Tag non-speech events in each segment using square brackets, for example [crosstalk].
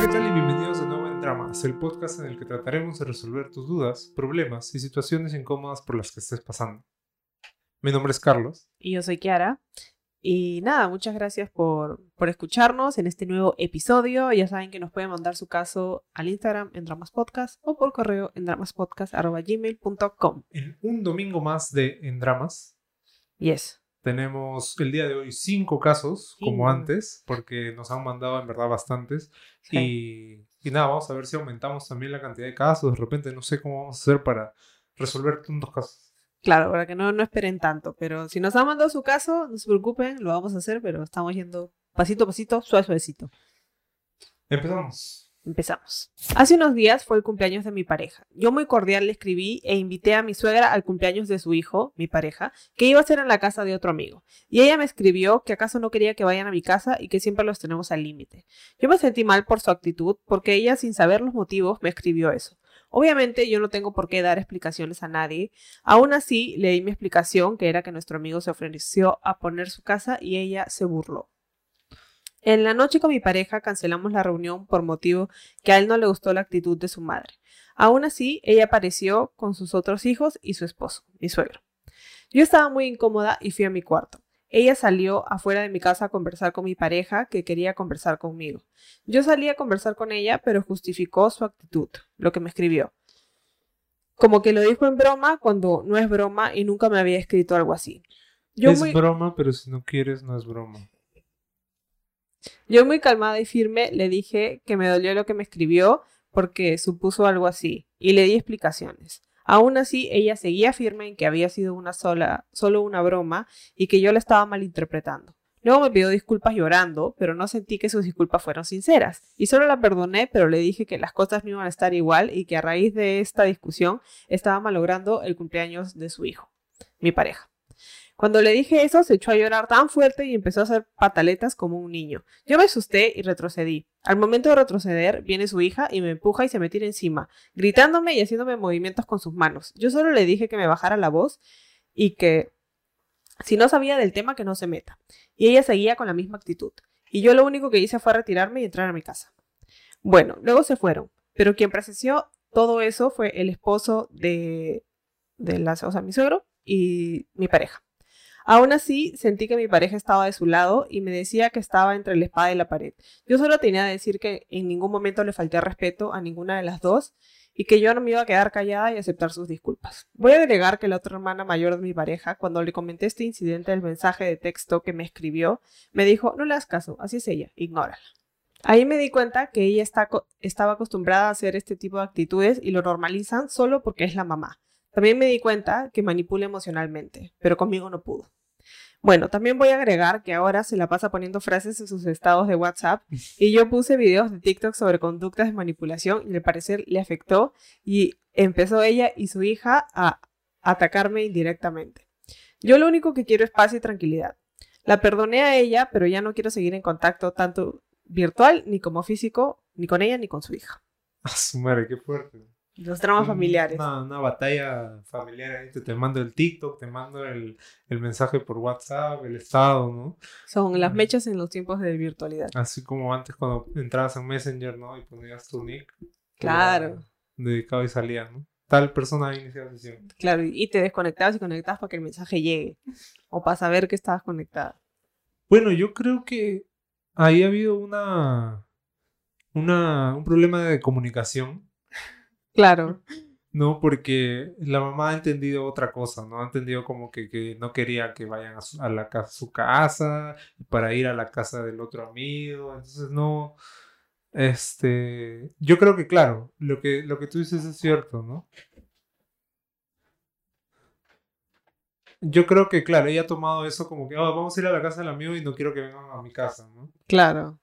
¿qué tal? Y bienvenidos de nuevo en Dramas, el podcast en el que trataremos de resolver tus dudas, problemas y situaciones incómodas por las que estés pasando. Mi nombre es Carlos. Y yo soy Kiara. Y nada, muchas gracias por, por escucharnos en este nuevo episodio. Ya saben que nos pueden mandar su caso al Instagram en Dramas Podcast o por correo en dramaspodcast.gmail.com. En un domingo más de En Dramas, Yes. tenemos el día de hoy cinco casos, como antes, porque nos han mandado en verdad bastantes. Y, y nada, vamos a ver si aumentamos también la cantidad de casos. De repente no sé cómo vamos a hacer para resolver tantos casos. Claro, para que no, no esperen tanto. Pero si nos han mandado su caso, no se preocupen, lo vamos a hacer, pero estamos yendo pasito a pasito, suave, suavecito. Empezamos. Empezamos. Hace unos días fue el cumpleaños de mi pareja. Yo muy cordial le escribí e invité a mi suegra al cumpleaños de su hijo, mi pareja, que iba a ser en la casa de otro amigo. Y ella me escribió que acaso no quería que vayan a mi casa y que siempre los tenemos al límite. Yo me sentí mal por su actitud porque ella sin saber los motivos me escribió eso. Obviamente yo no tengo por qué dar explicaciones a nadie. Aún así le di mi explicación que era que nuestro amigo se ofreció a poner su casa y ella se burló. En la noche con mi pareja cancelamos la reunión por motivo que a él no le gustó la actitud de su madre. Aún así, ella apareció con sus otros hijos y su esposo, mi suegro. Yo estaba muy incómoda y fui a mi cuarto. Ella salió afuera de mi casa a conversar con mi pareja que quería conversar conmigo. Yo salí a conversar con ella, pero justificó su actitud, lo que me escribió. Como que lo dijo en broma cuando no es broma y nunca me había escrito algo así. Yo es muy- broma, pero si no quieres, no es broma. Yo muy calmada y firme le dije que me dolió lo que me escribió porque supuso algo así y le di explicaciones. Aún así, ella seguía firme en que había sido una sola, solo una broma y que yo la estaba malinterpretando. Luego me pidió disculpas llorando, pero no sentí que sus disculpas fueron sinceras. Y solo la perdoné, pero le dije que las cosas no iban a estar igual y que a raíz de esta discusión estaba malogrando el cumpleaños de su hijo, mi pareja. Cuando le dije eso, se echó a llorar tan fuerte y empezó a hacer pataletas como un niño. Yo me asusté y retrocedí. Al momento de retroceder, viene su hija y me empuja y se me tira encima, gritándome y haciéndome movimientos con sus manos. Yo solo le dije que me bajara la voz y que si no sabía del tema que no se meta. Y ella seguía con la misma actitud. Y yo lo único que hice fue retirarme y entrar a mi casa. Bueno, luego se fueron, pero quien presenció todo eso fue el esposo de, de la, o sea, mi suegro y mi pareja. Aún así, sentí que mi pareja estaba de su lado y me decía que estaba entre la espada y la pared. Yo solo tenía que decir que en ningún momento le falté respeto a ninguna de las dos y que yo no me iba a quedar callada y aceptar sus disculpas. Voy a agregar que la otra hermana mayor de mi pareja, cuando le comenté este incidente del mensaje de texto que me escribió, me dijo, no le hagas caso, así es ella, ignórala. Ahí me di cuenta que ella está, estaba acostumbrada a hacer este tipo de actitudes y lo normalizan solo porque es la mamá. También me di cuenta que manipula emocionalmente, pero conmigo no pudo. Bueno, también voy a agregar que ahora se la pasa poniendo frases en sus estados de WhatsApp y yo puse videos de TikTok sobre conductas de manipulación y al parecer le afectó y empezó ella y su hija a atacarme indirectamente. Yo lo único que quiero es paz y tranquilidad. La perdoné a ella, pero ya no quiero seguir en contacto tanto virtual ni como físico, ni con ella ni con su hija. A su madre, qué fuerte. Los dramas familiares. Una, una batalla familiar ahí. Te, te mando el TikTok, te mando el, el mensaje por WhatsApp, el estado, ¿no? Son las Mm. mechas en los tiempos de virtualidad. Así como antes cuando entrabas en Messenger, ¿no? Y ponías tu nick. Claro. Dedicado y salía, ¿no? Tal persona ha iniciado sesión. Claro, y te desconectabas y conectabas para que el mensaje llegue. O para saber que estabas conectada. Bueno, yo creo que ahí ha habido una, una un problema de comunicación, Claro. ¿no? Porque la mamá ha entendido otra cosa, ¿no? Ha entendido como que, que no quería que vayan a su, a la casa, su casa para ir a la casa del otro amigo. Entonces no. Este. Yo creo que, claro, lo que, lo que tú dices es cierto, ¿no? Yo creo que, claro, ella ha tomado eso como que, "Ah, vamos a ir a la casa del amigo y no quiero que vengan a mi casa, ¿no? Claro.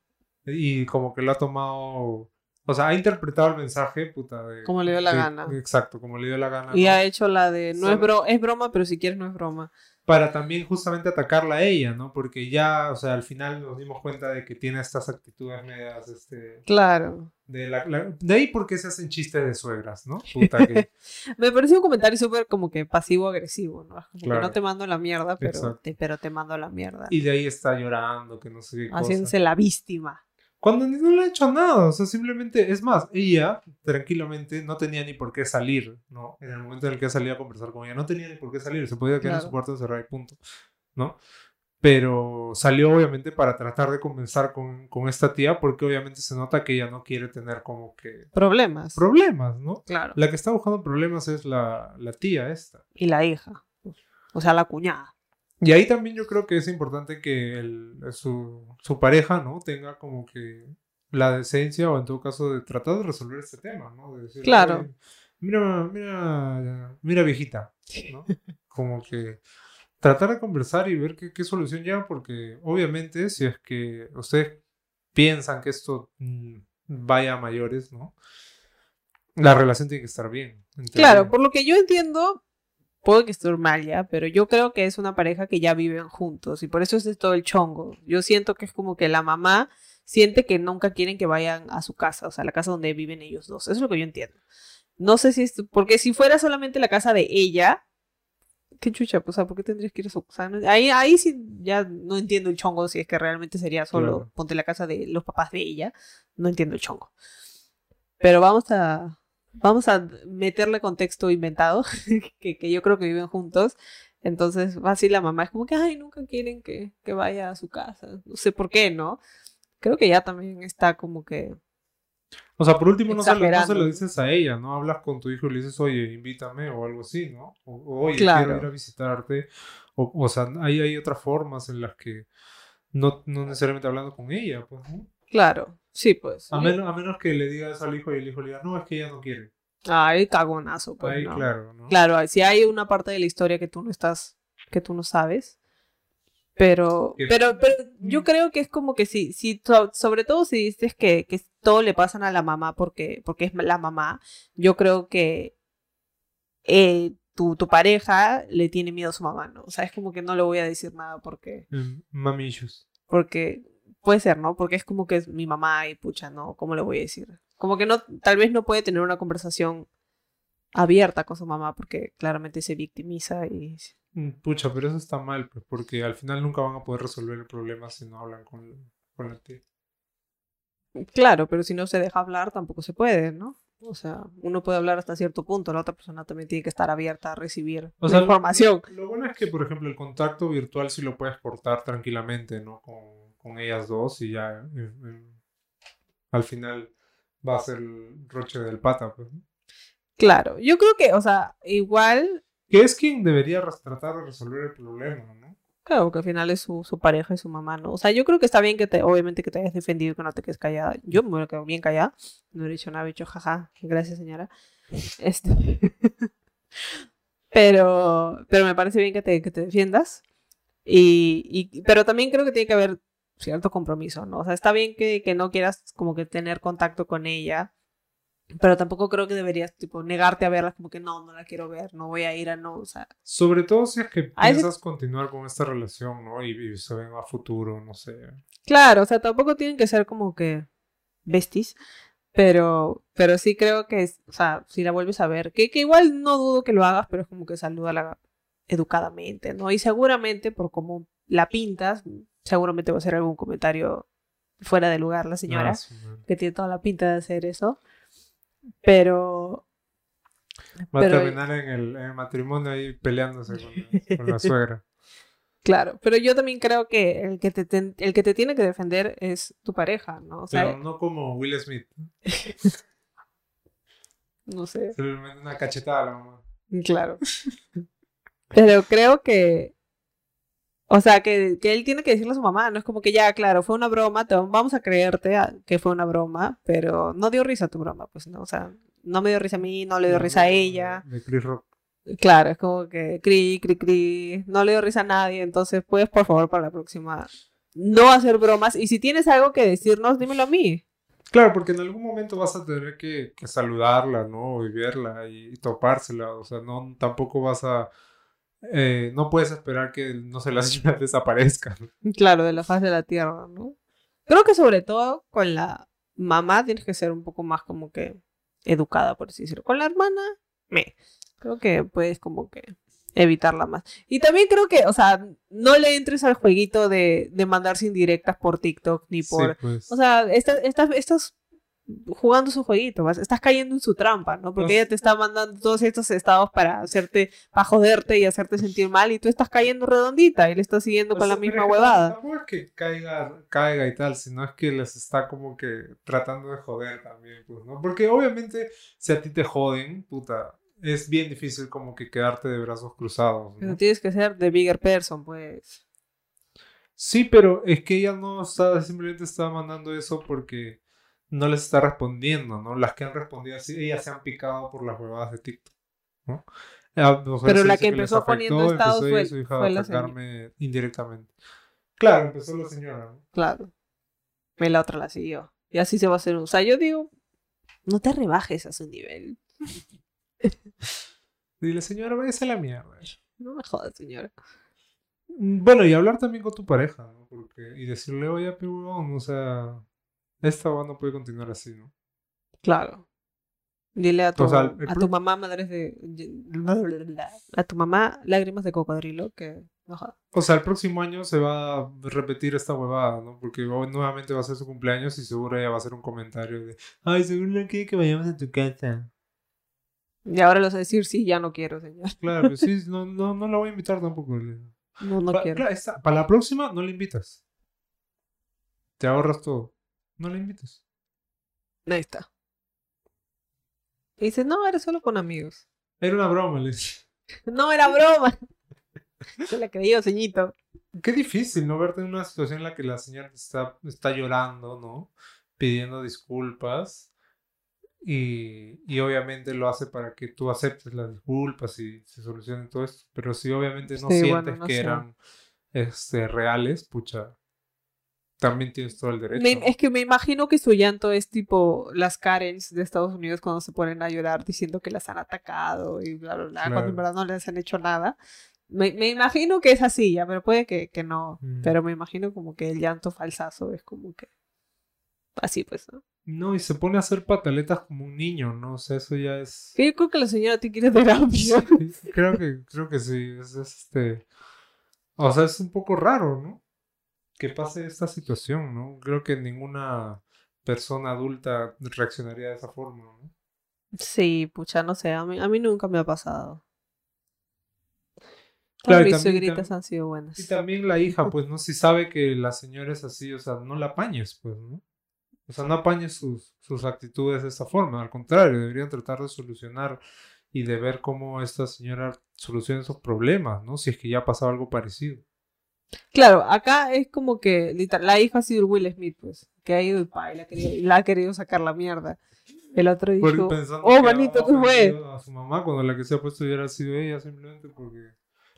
Y como que lo ha tomado, o sea, ha interpretado el mensaje, puta, de... Como le dio la de- gana. Exacto, como le dio la gana. Y ¿no? ha hecho la de no es, bro es broma, pero si quieres no es broma. Para también justamente atacarla a ella, ¿no? Porque ya, o sea, al final nos dimos cuenta de que tiene estas actitudes medias, este... Claro. De, la, la- de ahí porque se hacen chistes de suegras, ¿no? [laughs] Puta que... Me pareció un comentario súper como que pasivo-agresivo, ¿no? Como Claro. que no te mando la mierda, pero Exacto. te, pero te mando la mierda. Y de ahí está llorando, que no sé qué cosa. Haciéndose la víctima. Cuando no le ha hecho nada, o sea, simplemente, es más, ella tranquilamente no tenía ni por qué salir, ¿no? En el momento en el que salía a conversar con ella, no tenía ni por qué salir, se podía quedar en su Claro. cuarto encerrada y punto, ¿no? Pero salió obviamente para tratar de conversar con, con esta tía porque obviamente se nota que ella no quiere tener como que Problemas. problemas, ¿no? claro. La que está buscando problemas es la, la tía esta. Y la hija. O sea, la cuñada. Y ahí también yo creo que es importante que el- su, su pareja, ¿no? Tenga como que la decencia o en todo caso de tratar de resolver este tema, ¿no? De decir, Claro. "Oye, Mira, mira, mira viejita, ¿no? [laughs] Como que tratar de conversar y ver qué, qué solución llevan porque obviamente si es que ustedes piensan que esto mm, vaya a mayores, ¿no? La relación tiene que estar bien. en Claro, por lo que yo entiendo, puedo que esté mal ya, pero yo creo que es una pareja que ya viven juntos y por eso es todo el chongo. Yo siento que es como que la mamá siente que nunca quieren que vayan a su casa, o sea, la casa donde viven ellos dos. Eso es lo que yo entiendo. No sé si es, porque si fuera solamente la casa de ella, qué chucha, pues, o sea, ¿por qué tendrías que ir a su casa? Ahí, ahí sí ya no entiendo el chongo si es que realmente sería solo Claro. ponte la casa de los papás de ella. No entiendo el chongo. Pero vamos a, vamos a meterle contexto inventado, [laughs] que, que yo creo que viven juntos. Entonces, así la mamá es como que, ay, nunca quieren que, que vaya a su casa. No sé por qué, ¿no? Creo que ya también está como que... O sea, por último, no se, lo, no se lo dices a ella, ¿no? Hablas con tu hijo y le dices, oye, invítame o algo así, ¿no? O, oye, Claro. quiero ir a visitarte. O, o sea, hay, hay otras formas en las que no, no necesariamente hablando con ella, pues, ¿no? Claro, sí, pues. A menos, a menos que le digas al hijo y el hijo le diga, no, es que ella no quiere. Ay, cagonazo, pues, ¿no? claro, ¿no? Claro, si hay una parte de la historia que tú no estás, que tú no sabes. Pero, pero, pero yo creo que es como que si, si so- sobre todo si dices que, que todo le pasan a la mamá porque, porque es la mamá, yo creo que eh, tu, tu pareja le tiene miedo a su mamá, ¿no? O sea, es como que no le voy a decir nada porque, Mm, Mami issues. porque puede ser, ¿no? Porque es como que es mi mamá y pucha, ¿no? ¿Cómo le voy a decir? Como que no, tal vez no puede tener una conversación abierta con su mamá porque claramente se victimiza y Mm, Pucha, pero eso está mal, pues, porque al final nunca van a poder resolver el problema si no hablan con, con la tía. Claro, pero si no se deja hablar tampoco se puede, ¿no? O sea, uno puede hablar hasta cierto punto, la otra persona también tiene que estar abierta a recibir O sea, información. Lo, lo bueno es que, por ejemplo, el contacto virtual sí lo puedes cortar tranquilamente, ¿no? Con, con ellas dos y ya eh, eh, al final va a ser el roche del pata, pues. Claro, yo creo que, o sea, igual, Que es quien debería tratar de resolver el problema, ¿no? claro, que al final es su, su pareja y su mamá, ¿no? O sea, yo creo que está bien que te, obviamente que te hayas defendido, que no te quedes callada. Yo me hubiera quedado bien callada, no he dicho nada, he dicho jaja, gracias señora. Este... [laughs] pero, pero me parece bien que te, que te defiendas. Y, y, pero también creo que tiene que haber cierto compromiso, ¿no? O sea, está bien que, que no quieras como que tener contacto con ella, pero tampoco creo que deberías, tipo, negarte a verla como que no, no la quiero ver, no voy a ir a no, o sea, Sobre todo si es que A ese- piensas continuar con esta relación, ¿no? Y, y se ven a futuro, no sé. Claro, o sea, tampoco tienen que ser como que besties, pero, pero sí creo que, es- o sea, si la vuelves a ver, que, que igual no dudo que lo hagas, pero es como que salúdala educadamente, ¿no? Y seguramente, por cómo la pintas, seguramente va a hacer algún comentario fuera de lugar la señora, Ah, madre. que tiene toda la pinta de hacer eso, pero... Va a terminar en el, en el matrimonio ahí peleándose con la, con la suegra. [laughs] Claro, pero yo también creo que el que te, ten- el que te tiene que defender es tu pareja, ¿no? O sea, Pero no como Will Smith. [laughs] no sé. Se le mete una cachetada a la mamá. Claro. [laughs] Pero creo que. O sea, que, que él tiene que decirle a su mamá, no es como que ya, claro, fue una broma, te vamos a creerte a- que fue una broma, pero no dio risa tu broma, pues no, o sea, no me dio risa a mí, no le dio risa a ella. De Chris Rock. Claro, es como que cri, cri, cri, no le dio risa a nadie, entonces puedes, por favor, para la próxima, no hacer bromas, y si tienes algo que decirnos, dímelo a mí. Claro, porque en algún momento vas a tener que, que saludarla, ¿no? Y verla y, y topársela. O sea, no, tampoco vas a... eh, no puedes esperar que, no sé, la señora [laughs] desaparezca. ¿no? Claro, de la faz de la tierra, ¿no? Creo que sobre todo con la mamá tienes que ser un poco más como que educada, por así decirlo. Con la hermana, me. Creo que puedes como que evitarla más. Y también creo que, o sea, no le entres al jueguito de, de mandarse indirectas por TikTok ni por... Sí, pues. O sea, estás, estás, estás jugando su jueguito, vas- estás cayendo en su trampa, ¿no? Porque Pues- ella te está mandando todos estos estados para hacerte, para joderte y hacerte sentir mal y tú estás cayendo redondita y le estás siguiendo O con sea, la misma huevada. Tampoco es que caiga, caiga y tal, sino es que les está como que tratando de joder también, pues, ¿no? Porque obviamente si a ti te joden, puta, es bien difícil como que quedarte de brazos cruzados, ¿no? Pero tienes que ser the bigger person, pues. Sí, pero es que ella no está, simplemente está mandando eso porque no les está respondiendo, ¿no? Las que han respondido así, ellas se han picado por las huevadas de TikTok, ¿no? Ah, Pero la que empezó poniendo afectó, estados empezó ella fue- su hija fue a la atacarme indirectamente. Claro, empezó la señora, ¿no? Claro. Y la otra la siguió. Y así se va a hacer. O sea, yo digo, no te rebajes a su nivel. [laughs] Dile, señora, váyase a la mierda. No me jodas, señora. Bueno, y hablar también con tu pareja, ¿no? Porque, y decirle, oye, pe huevón, o sea, esta no puede continuar así, ¿no? Claro. Dile a tu, O sea, el a tu mamá madres de... A tu mamá lágrimas de cocodrilo que... O sea, el próximo año se va a repetir esta huevada, ¿no? Porque hoy nuevamente va a ser su cumpleaños y seguro ella va a hacer un comentario de, ay, seguro no quiere que vayamos a tu casa. Y ahora le vas a decir, sí, ya no quiero, señor. Claro, sí, [laughs] no, no, no la voy a invitar tampoco. No, no Pa- quiero. claro, para la próxima no la invitas. Te ahorras todo. No la invites. Ahí está. Y dice, no, era solo con amigos. Era una broma, le dije. [laughs] No, era broma. [laughs] Se le creyó, ceñito. Qué difícil, ¿no? Verte en una situación en la que la señora está, está llorando, ¿no? Pidiendo disculpas. Y, y obviamente lo hace para que tú aceptes las disculpas y se solucione todo esto. Pero si obviamente no Sí, sientes bueno, no que sé. eran este, reales, pucha, también tienes todo el derecho. Es que me imagino que su llanto es tipo las Karens de Estados Unidos cuando se ponen a llorar diciendo que las han atacado y bla, bla, bla, cuando en verdad no les han hecho nada. Me, me imagino que es así, ya, pero puede que, que no. Mm. Pero me imagino como que el llanto falsazo es como que así, pues, ¿no? No, y se pone a hacer pataletas como un niño, ¿no? O sea, eso ya es... Yo creo que la señora te quiere terapia. [laughs] Sí, creo que, creo que sí. Es, este. O sea, es un poco raro, ¿no? Que pase esta situación, ¿no? Creo que ninguna persona adulta reaccionaría de esa forma, ¿no? Sí, pucha, no sé, a mí, a mí nunca me ha pasado. Claro, y mis también- suegritas tam- han sido buenas. Y también la hija, pues, ¿no? Si sabe que la señora es así, o sea, no la apañes, pues, ¿no? O sea, no apañes sus, sus actitudes de esta forma. Al contrario, deberían tratar de solucionar y de ver cómo esta señora soluciona esos problemas, ¿no? Si es que ya ha pasado algo parecido. Claro, acá es como que literal, la hija ha sido Will Smith, pues, que ha ido y pa, y la, ha querido, y la ha querido sacar la mierda. El otro dijo, oh, manito, ¿qué fue? A su mamá, cuando la que se ha puesto ha sido ella, simplemente porque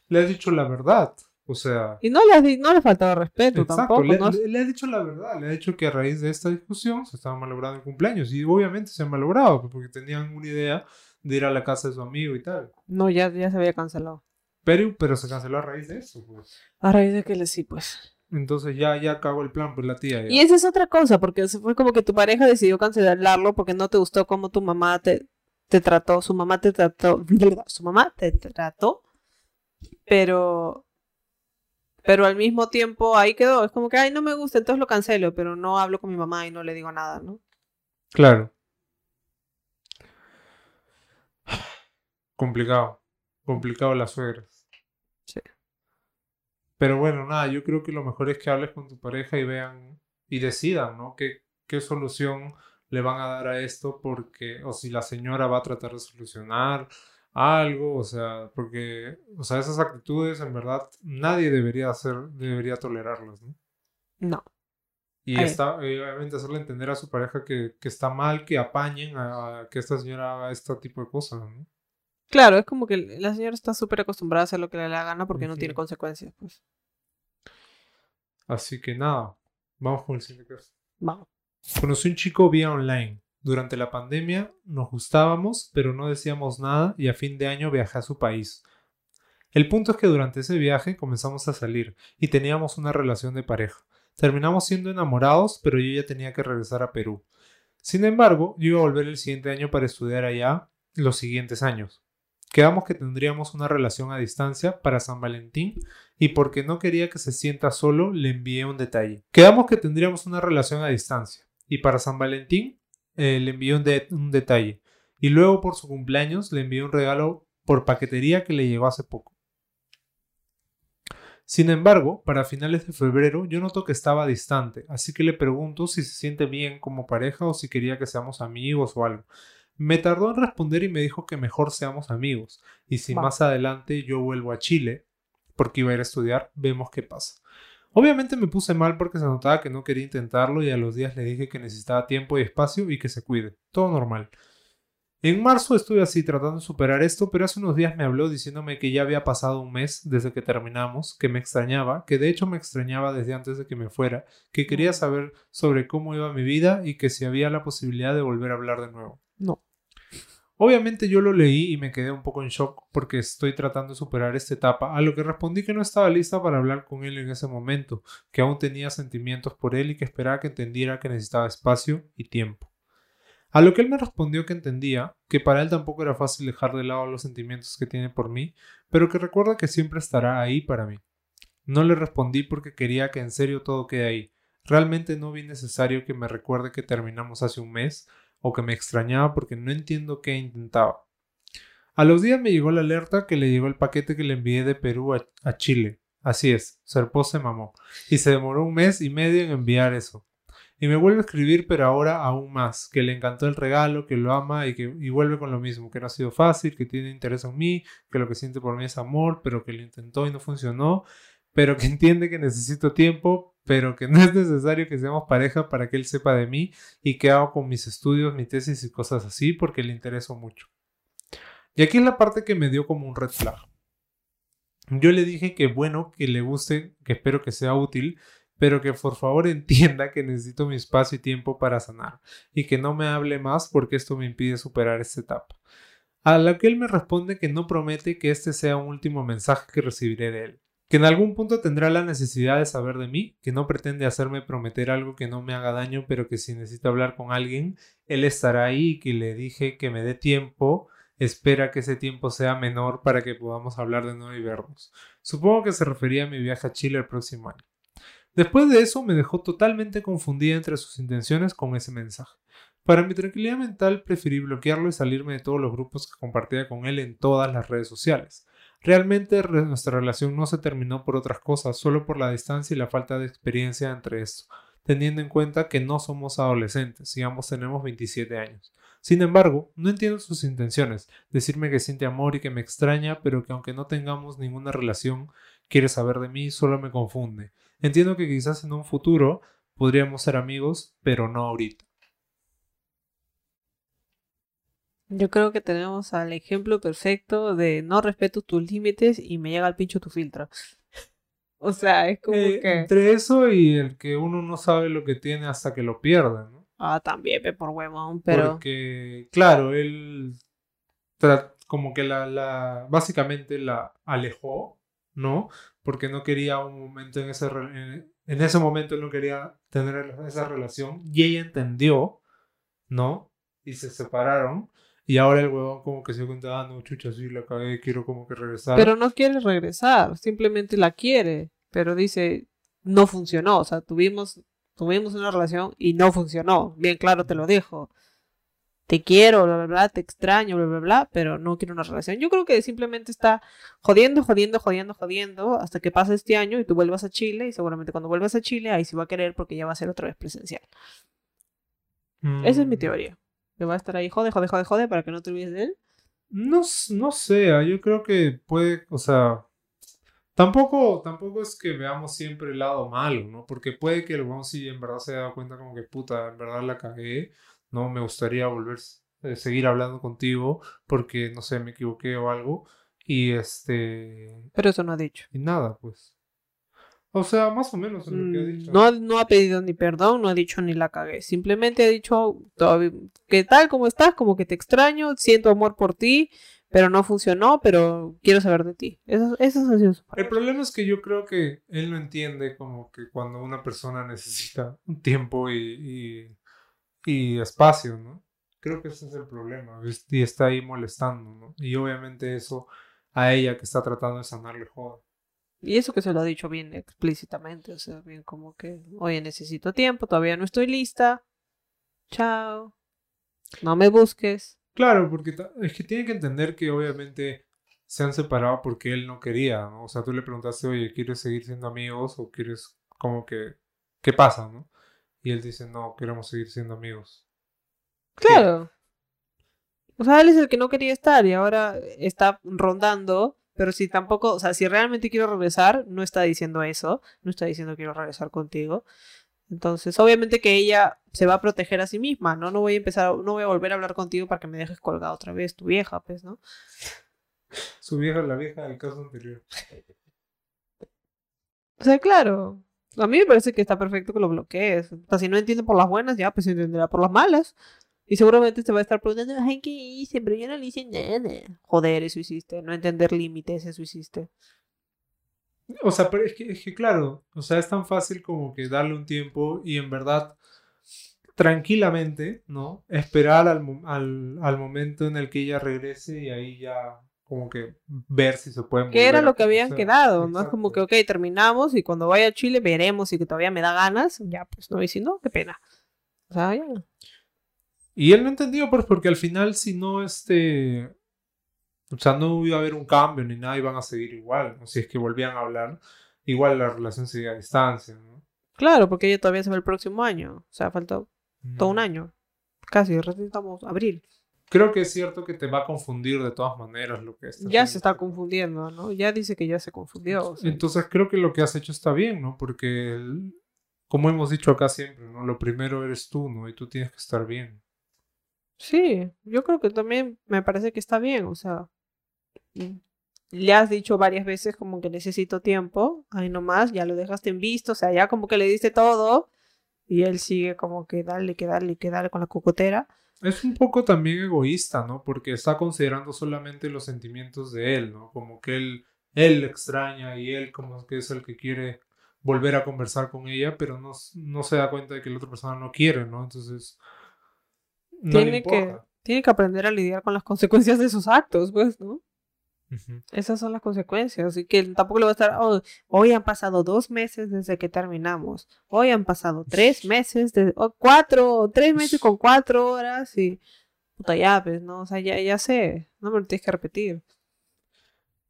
le ha dicho la verdad. O sea, Y no le, has no le faltaba respeto exacto, tampoco, le, ¿no? le- le ha dicho la verdad. Le ha dicho que a raíz de esta discusión se estaba malogrando el cumpleaños. Y obviamente se ha malogrado, pues, porque tenían una idea de ir a la casa de su amigo y tal. No, ya, ya se había cancelado. Pero, pero se canceló a raíz de eso, pues. A raíz de que le sí, pues. Entonces ya, ya acabó el plan, pues la tía. ya. Y esa es otra cosa, porque fue como que tu pareja decidió cancelarlo porque no te gustó cómo tu mamá te, te trató, su mamá te trató, [laughs] su mamá te trató, pero pero al mismo tiempo ahí quedó, es como que, ay, no me gusta, entonces lo cancelo, pero no hablo con mi mamá y no le digo nada, ¿no? Claro. [sighs] Complicado. Complicado las suegras. Sí. Pero bueno, nada, yo creo que lo mejor es que hables con tu pareja y vean y decidan, ¿no? ¿Qué, qué solución le van a dar a esto? Porque, o si la señora va a tratar de solucionar algo, o sea, porque, o sea, esas actitudes en verdad nadie debería hacer, debería tolerarlas, ¿no? No. Y está, y obviamente hacerle entender a su pareja que, que está mal que apañen a, a que esta señora haga este tipo de cosas, ¿no? Claro, es como que la señora está súper acostumbrada a hacer lo que le da la gana porque no tiene consecuencias, pues. Así que nada, vamos con el siguiente caso. Vamos. Conocí un chico vía online. Durante la pandemia nos gustábamos, pero no decíamos nada y a fin de año viajé a su país. El punto es que durante ese viaje comenzamos a salir y teníamos una relación de pareja. Terminamos siendo enamorados, pero yo ya tenía que regresar a Perú. Sin embargo, yo iba a volver el siguiente año para estudiar allá los siguientes años. Quedamos que tendríamos una relación a distancia para San Valentín y porque no quería que se sienta solo, le envié un detalle. Quedamos que tendríamos una relación a distancia y para San Valentín eh, le envié un, un detalle. Y luego por su cumpleaños le envié un regalo por paquetería que le llegó hace poco. Sin embargo, para finales de febrero yo noto que estaba distante, así que le pregunto si se siente bien como pareja o si quería que seamos amigos o algo. Me tardó en responder y me dijo que mejor seamos amigos, y si más adelante yo vuelvo a Chile, porque iba a ir a estudiar, vemos qué pasa. Obviamente me puse mal porque se notaba que no quería intentarlo y a los días le dije que necesitaba tiempo y espacio y que se cuide. Todo normal. En marzo estuve así tratando de superar esto, pero hace unos días me habló diciéndome que ya había pasado un mes desde que terminamos, que me extrañaba, que de hecho me extrañaba desde antes de que me fuera, que quería saber sobre cómo iba mi vida y que si había la posibilidad de volver a hablar de nuevo. No. Obviamente yo lo leí y me quedé un poco en shock porque estoy tratando de superar esta etapa, a lo que respondí que no estaba lista para hablar con él en ese momento, que aún tenía sentimientos por él y que esperaba que entendiera que necesitaba espacio y tiempo. A lo que él me respondió que entendía, que para él tampoco era fácil dejar de lado los sentimientos que tiene por mí, pero que recuerda que siempre estará ahí para mí. No le respondí porque quería que en serio todo quede ahí. Realmente no vi necesario que me recuerde que terminamos hace un mes, o que me extrañaba porque no entiendo qué intentaba. A los días me llegó la alerta que le llegó el paquete que le envié de Perú a, Chile. Así es, Serpó se mamó. Y se demoró un mes y medio en enviar eso. Y me vuelve a escribir, pero ahora aún más, que le encantó el regalo, que lo ama y que y vuelve con lo mismo, que no ha sido fácil, que tiene interés en mí, que lo que siente por mí es amor, pero que lo intentó y no funcionó, pero que [laughs] entiende que necesito tiempo, pero que [laughs] no es necesario que seamos pareja para que él sepa de mí y que hago con mis estudios, mi tesis y cosas así, porque le intereso mucho. Y aquí es la parte que me dio como un red flag. Yo le dije que bueno, que le guste, que espero que sea útil, pero que por favor [laughs] entienda que necesito mi espacio y tiempo para sanar y que no me hable más porque esto me impide superar esta etapa. A lo que él me responde que no promete que este sea un último mensaje que recibiré de él, que en algún punto tendrá la necesidad de saber de mí, que no pretende hacerme prometer algo que no me haga daño, pero que si necesito hablar con alguien, él estará ahí y que le dije que me dé tiempo, espera que ese tiempo sea menor para que podamos hablar de nuevo y vernos. Supongo que se refería a mi viaje a Chile el próximo año. Después de eso me dejó totalmente confundida entre sus intenciones con ese mensaje. Para mi tranquilidad mental preferí bloquearlo y salirme de todos los grupos que compartía con él en todas las redes sociales. Realmente nuestra relación no se terminó por otras cosas, solo por la distancia y la falta de experiencia entre esto, teniendo en cuenta que no somos adolescentes y ambos tenemos 27 años. Sin embargo, no entiendo sus intenciones, decirme que siente amor y que me extraña, pero que aunque no tengamos ninguna relación, quiere saber de mí, solo me confunde. Entiendo que quizás en un futuro podríamos ser amigos, pero no ahorita. Yo creo que tenemos al ejemplo perfecto de no respeto tus límites y me llega al pincho tu filtro. [laughs] o sea, es como eh, que... Entre eso y el que uno no sabe lo que tiene hasta que lo pierde, ¿no? Ah, también, por huevón, pero... Porque, claro, él como que la, la, básicamente la alejó, ¿no? Porque no quería un momento en ese, en, en ese momento él no quería tener esa relación y ella entendió, ¿no? Y se separaron y ahora el huevón como que se cuenta, ah, no, chucha, sí, la cagué, quiero como que regresar. Pero no quiere regresar, simplemente la quiere. Pero dice, no funcionó. O sea, tuvimos, tuvimos una relación y no funcionó. Bien claro te lo dijo. Te quiero, bla, bla, bla, te extraño, bla, bla, bla, pero no quiero una relación. Yo creo que simplemente está jodiendo, jodiendo, jodiendo, jodiendo hasta que pase este año y tú vuelvas a Chile y seguramente cuando vuelvas a Chile ahí sí va a querer porque ya va a ser otra vez presencial. Esa es mi mm. teoría que va a estar ahí, jode, jode, jode, jode, para que no te olvides de él. No, no sé, ah, yo creo que puede, o sea, tampoco, tampoco es que veamos siempre el lado malo, ¿no? Porque puede que el weón si en verdad se haya dado cuenta como que puta, en verdad la cagué, no me gustaría volver, a eh, seguir hablando contigo porque, no sé, me equivoqué o algo. Y este... Pero eso no ha dicho. Y nada, pues. O sea, más o menos lo que ha mm, dicho. No, no ha pedido ni perdón, no ha dicho ni la cagué. Simplemente ha dicho que tal como estás, como que te extraño, siento amor por ti, pero no funcionó, pero quiero saber de ti. Eso, eso es El problema es que yo creo que él no entiende como que cuando una persona necesita un tiempo y, y, y espacio, ¿no? Creo que ese es el problema. Y está ahí molestando, ¿no? Y obviamente eso a ella que está tratando de sanarle joda. Y eso que se lo ha dicho bien explícitamente, o sea, bien como que, oye, necesito tiempo, todavía no estoy lista. Chao. No me busques. Claro, porque es que tiene que entender que obviamente se han separado porque él no quería, ¿no? O sea, tú le preguntaste, oye, ¿quieres seguir siendo amigos o quieres como que, ¿qué pasa, no? Y él dice, no, queremos seguir siendo amigos. Claro. O sea, él es el que no quería estar y ahora está rondando, pero si tampoco, o sea, si realmente quiero regresar, no está diciendo eso, no está diciendo quiero regresar contigo. Entonces, obviamente que ella se va a proteger a sí misma, ¿no? No voy a empezar, no voy a volver a hablar contigo para que me dejes colgado otra vez, tu vieja, pues, ¿no? Su vieja, la vieja del caso anterior. O sea, claro. A mí me parece que está perfecto que lo bloquees. O sea, si no entiende por las buenas, ya, pues entenderá por las malas. Y seguramente te va a estar preguntando, ay, ¿qué hice? Pero yo no le hice nada. Joder, eso hiciste. No entender límites, eso hiciste. O sea, pero es que, es que claro, o sea, es tan fácil como que darle un tiempo y en verdad tranquilamente, ¿no? Esperar al, al, al momento en el que ella regrese y ahí ya como que ver si se pueden Que era lo que habían conocer. quedado, ¿no? Es como que, ok, terminamos y cuando vaya a Chile veremos y que todavía me da ganas. Ya, pues no, y si no, qué pena. O sea, ya. Y él no entendió, pues, porque al final, si no, este. O sea, no iba a haber un cambio ni nada, iban a seguir igual. ¿no? Si es que volvían a hablar, igual la relación seguía a distancia, ¿no? Claro, porque ella todavía se va el próximo año. O sea, falta todo un año. Casi, recién estamos abril. Creo que es cierto que te va a confundir de todas maneras lo que Ya se está confundiendo, ¿no? Ya dice que ya se confundió. o sea. Entonces creo que lo que has hecho está bien, ¿no? Porque, el- como hemos dicho acá siempre, ¿no? Lo primero eres tú, ¿no? Y tú tienes que estar bien. Sí, yo creo que también me parece que está bien, o sea, le has dicho varias veces como que necesito tiempo, ahí nomás, ya lo dejaste en visto, o sea, ya como que le diste todo y él sigue como que dale, que dale, que dale con la cocotera. Es un poco también egoísta, ¿no? Porque está considerando solamente los sentimientos de él, ¿no? Como que él, él extraña y él como que es el que quiere volver a conversar con ella, pero no, no se da cuenta de que la otra persona no quiere, ¿no? Entonces, no tiene que, tiene que aprender a lidiar con las consecuencias de sus actos, pues, ¿no? Esas son las consecuencias, y que tampoco le va a estar, "Oh, hoy han pasado dos meses desde que terminamos, hoy han pasado tres [laughs] meses, de, o cuatro, tres meses con [laughs] cuatro horas, y puta ya, pues, ¿no? O sea, ya, ya sé, no me lo tienes que repetir.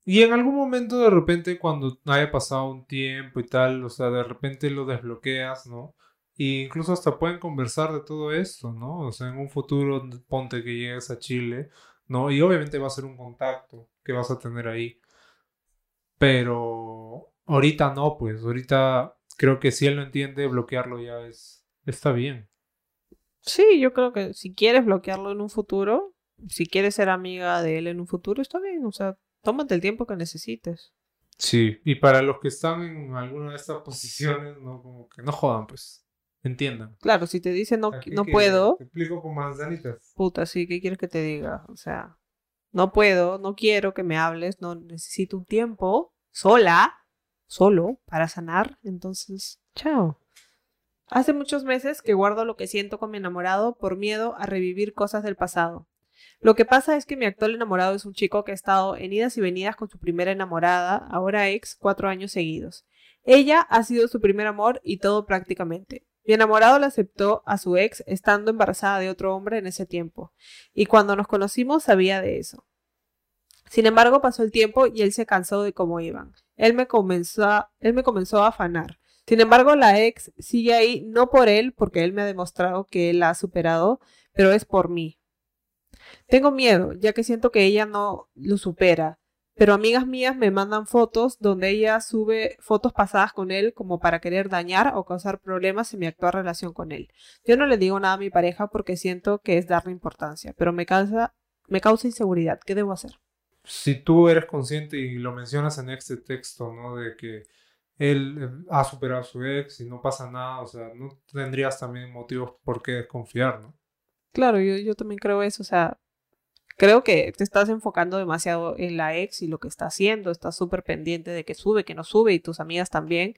Y en algún momento de repente cuando haya pasado un tiempo y tal, o sea, de repente lo desbloqueas, ¿no? Y incluso hasta pueden conversar de todo esto, ¿no? O sea, en un futuro ponte que llegues a Chile, ¿no? Y obviamente va a ser un contacto que vas a tener ahí. Pero ahorita no, pues ahorita creo que si él lo entiende, bloquearlo ya es está bien. Sí, yo creo que si quieres bloquearlo en un futuro, si quieres ser amiga de él en un futuro, está bien, o sea, tómate el tiempo que necesites. Sí, y para los que están en alguna de estas [laughs] posiciones, no como que no jodan, pues entiendan. Claro, si te dice no, no que puedo, Te explico con manzanitas. Puta, sí, ¿qué quieres que te diga? O sea, no puedo, no quiero que me hables, no necesito un tiempo sola, solo, para sanar. Entonces, chao. Hace muchos meses que guardo lo que siento con mi enamorado por miedo a revivir cosas del pasado. Lo que pasa es que mi actual enamorado es un chico que ha estado en idas y venidas con su primera enamorada, ahora ex, cuatro años seguidos. Ella ha sido su primer amor y todo prácticamente. Mi enamorado la aceptó a su ex estando embarazada de otro hombre en ese tiempo, y cuando nos conocimos sabía de eso. Sin embargo, pasó el tiempo y él se cansó de cómo iban. Él me comenzó a, él me comenzó a afanar. Sin embargo, la ex sigue ahí no por él, porque él me ha demostrado que él la ha superado, pero es por mí. Tengo miedo, ya que siento que ella no lo supera, pero amigas mías me mandan fotos donde ella sube fotos pasadas con él como para querer dañar o causar problemas en mi actual relación con él. Yo no le digo nada a mi pareja porque siento que es darle importancia, pero me causa, me causa inseguridad. ¿Qué debo hacer? Si tú eres consciente y lo mencionas en este texto, ¿no? De que él eh, ha superado a su ex y no pasa nada, o sea, no tendrías también motivos por qué desconfiar, ¿no? Claro, yo, yo también creo eso, o sea, creo que te estás enfocando demasiado en la ex y lo que está haciendo, estás súper pendiente de que sube, que no sube y tus amigas también.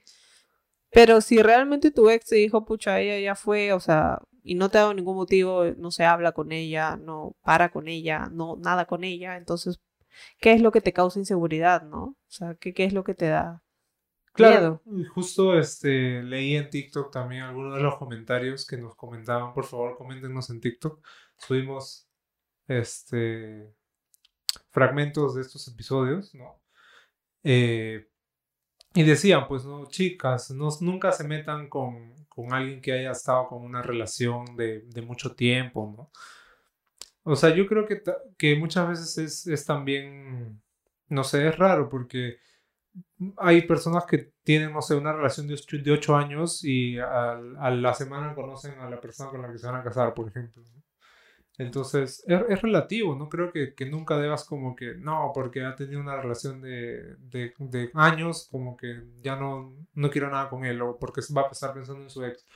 Pero si realmente tu ex te dijo, pucha, ella ya fue, o sea, y no te ha dado ningún motivo, no se habla con ella, no para con ella, no nada con ella, entonces, ¿qué es lo que te causa inseguridad, no? O sea, ¿qué, qué es lo que te da Claro, y justo este, leí en TikTok también algunos de los comentarios que nos comentaban, por favor, coméntenos en TikTok. Subimos este, fragmentos de estos episodios, ¿no? Eh, y decían, pues, no, chicas, no, nunca se metan con, con alguien que haya estado con una relación de, de mucho tiempo, ¿no? O sea, yo creo que, que muchas veces es, es también, no sé, es raro porque hay personas que tienen, no sé, una relación de ocho, de ocho años y a, a, la semana conocen a la persona con la que se van a casar, por ejemplo. Entonces, es, es, relativo, no creo que, que, nunca debas como que, no, porque ha tenido una relación de, de, de, años, como que ya no, no quiero nada con él, o porque va a estar pensando en su ex.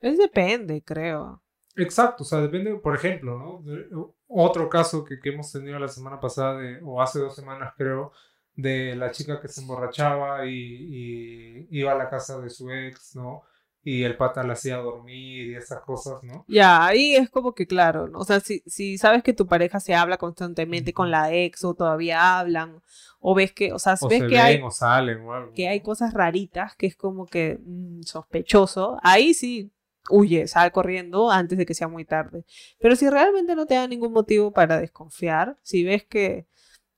Es depende, creo. Exacto, o sea, depende, por ejemplo, ¿no? Otro caso que, que hemos tenido la semana pasada, o hace dos semanas creo, de la chica que se emborrachaba y, y, iba a la casa de su ex, ¿no? Y el pata la hacía dormir y esas cosas, ¿no? Ya, ahí es como que claro, ¿no? O sea, si, si sabes que tu pareja se habla constantemente con la ex o todavía hablan, o ves que, o sea, o ves se que ven, hay, o salen o algo. que hay cosas raritas, que es como que mmm, sospechoso, ahí sí huye, sal corriendo antes de que sea muy tarde. Pero si realmente no te da ningún motivo para desconfiar, si ves que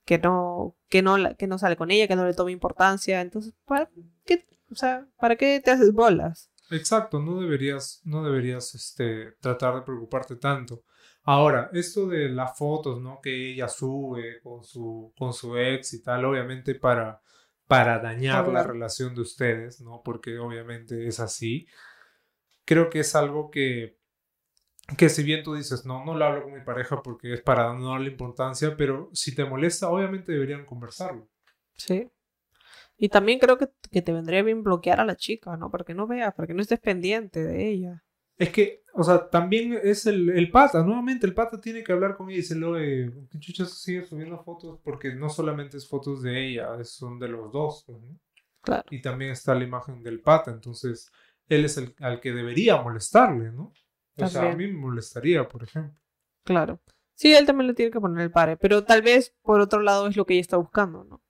que no, que no, que no sale con ella, que no le toma importancia. Entonces, ¿para qué, o sea, ¿para qué te haces bolas? Exacto, no deberías, no deberías este, tratar de preocuparte tanto. Ahora, esto de las fotos, ¿no? Que ella sube con su, con su ex y tal, obviamente para, para dañar la relación de ustedes, ¿no? Porque obviamente es así. Creo que es algo que, que si bien tú dices, no, no lo hablo con mi pareja porque es para no darle importancia, pero si te molesta, obviamente deberían conversarlo. Sí. Y también creo que, que te vendría bien bloquear a la chica, ¿no? Para que no veas, para que no estés pendiente de ella. Es que, o sea, también es el, el pata, nuevamente el pata tiene que hablar con ella y decirle, oye, ¿qué chuchas sigue subiendo fotos? Porque no solamente es fotos de ella, son de los dos, pues, ¿no? Claro. Y también está la imagen del pata, entonces él es el al que debería molestarle, ¿no? O sea, a También. mí me molestaría, por ejemplo. Claro. Sí, él también le tiene que poner el pare, pero tal vez por otro lado es lo que ella está buscando, ¿no?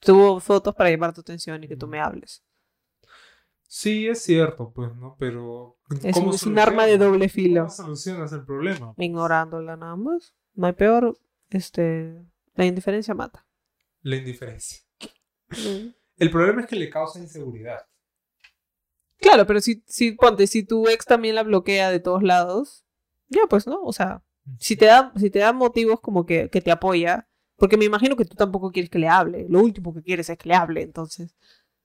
Tuvo fotos para llamar tu atención y que tú me hables. Sí, es cierto, pues, ¿no? Pero, Es ¿cómo un, es un arma de doble filo. ¿Cómo solucionas el problema? Ignorándola nada más. No hay peor, este, la indiferencia mata. La indiferencia. Mm. El problema es que le causa inseguridad. Claro, pero si, si, ponte, si tu ex también la bloquea de todos lados, ya pues, ¿no? O sea, si te da, si te da motivos como que, que te apoya, porque me imagino que tú tampoco quieres que le hable, lo último que quieres es que le hable, entonces.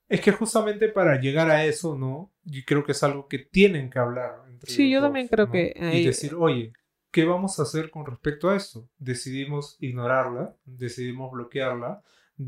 Es que justamente para llegar a eso, ¿no? Yo creo que es algo que tienen que hablar. Entre Sí, yo dos, también creo ¿no? que, Y eh, decir, oye, ¿qué vamos a hacer con respecto a esto? Decidimos ignorarla, decidimos bloquearla.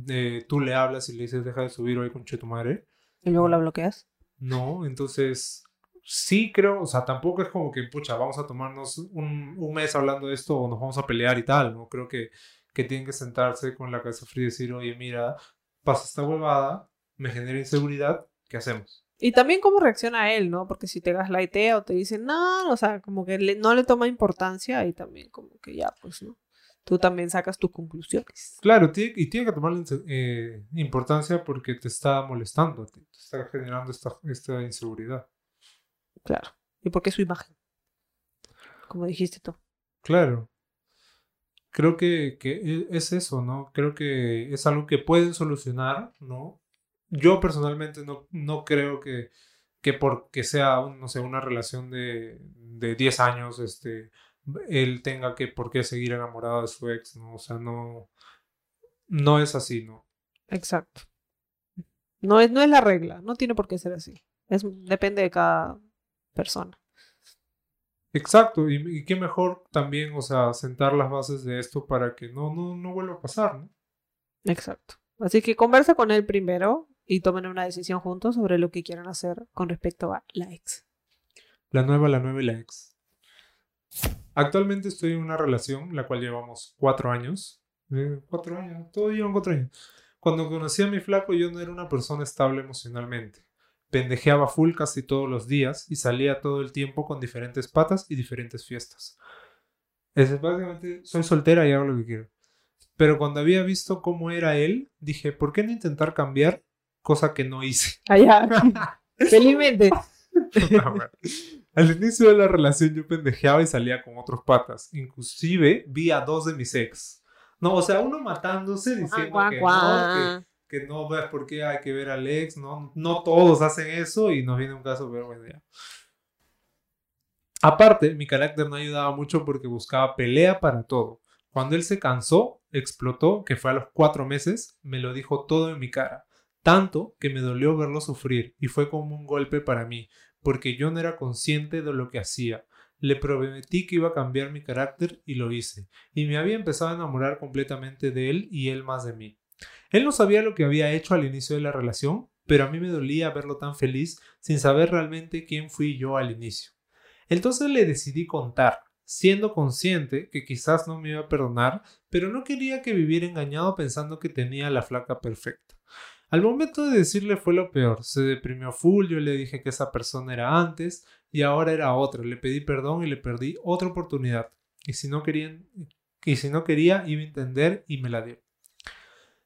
eh, tú le hablas y le dices, deja de subir hoy con tu madre. Y luego la bloqueas. No, entonces sí creo, o sea, tampoco es como que, pucha, vamos a tomarnos un, un mes hablando de esto o nos vamos a pelear y tal, ¿no? Creo que, que tienen que sentarse con la cabeza fría y decir, oye, mira, pasa esta huevada, me genera inseguridad, ¿qué hacemos? Y también cómo reacciona él, ¿no? Porque si te gaslightea o te dice, no, o sea, como que le- no le toma importancia y también como que ya, pues, ¿no? Tú también sacas tus conclusiones. Claro, y tiene que tomarle eh, importancia porque te está molestando, te está generando esta, esta inseguridad. Claro. Y porque es su imagen. Como dijiste tú. Claro. Creo que, que e- es eso, ¿no? Creo que es algo que pueden solucionar, ¿no? Yo personalmente no, no creo que, que porque sea, no sé, una relación de, de 10 años, este, él tenga que por qué seguir enamorado de su ex, ¿no? O sea, no, no es así, ¿no? Exacto. No es, no es la regla, no tiene por qué ser así. Es, depende de cada persona. Exacto, y, y qué mejor también, o sea, sentar las bases de esto para que no, no, no vuelva a pasar, ¿no? Exacto. Así que conversa con él primero y tomen una decisión juntos sobre lo que quieran hacer con respecto a la ex. La nueva, la nueva y la ex. Actualmente estoy en una relación, la cual llevamos cuatro años. Eh, cuatro años, todos llevan cuatro años. Cuando conocí a mi flaco, yo no era una persona estable emocionalmente. Pendejeaba full casi todos los días y salía todo el tiempo con diferentes patas y diferentes fiestas. Es básicamente, soy soltera y hago lo que quiero. Pero cuando había visto cómo era él, dije, ¿por qué no intentar cambiar? Cosa que no hice. [laughs] Allá. [laughs] Felizmente. Al inicio de la relación yo pendejeaba y salía con otros patas. Inclusive vi a dos de mis ex. No, o sea, uno matándose diciendo Guau, que, guau. no, que, no ves por qué hay que ver al ex. No, no todos hacen eso y nos viene un caso, pero bueno. Aparte, mi carácter no ayudaba mucho porque buscaba pelea para todo. Cuando él se cansó, explotó, que fue a los cuatro meses, me lo dijo todo en mi cara. Tanto que me dolió verlo sufrir y fue como un golpe para mí, porque yo no era consciente de lo que hacía. Le prometí que iba a cambiar mi carácter y lo hice, y me había empezado a enamorar completamente de él y él más de mí. Él no sabía lo que había hecho al inicio de la relación, pero a mí me dolía verlo tan feliz sin saber realmente quién fui yo al inicio. Entonces le decidí contar, siendo consciente que quizás no me iba a perdonar, pero no quería que viviera engañado pensando que tenía la flaca perfecta. Al momento de decirle fue lo peor, se deprimió full, yo le dije que esa persona era antes y ahora era otra, le pedí perdón y le perdí otra oportunidad. Y si no querían, y si no quería, iba a entender y me la dio.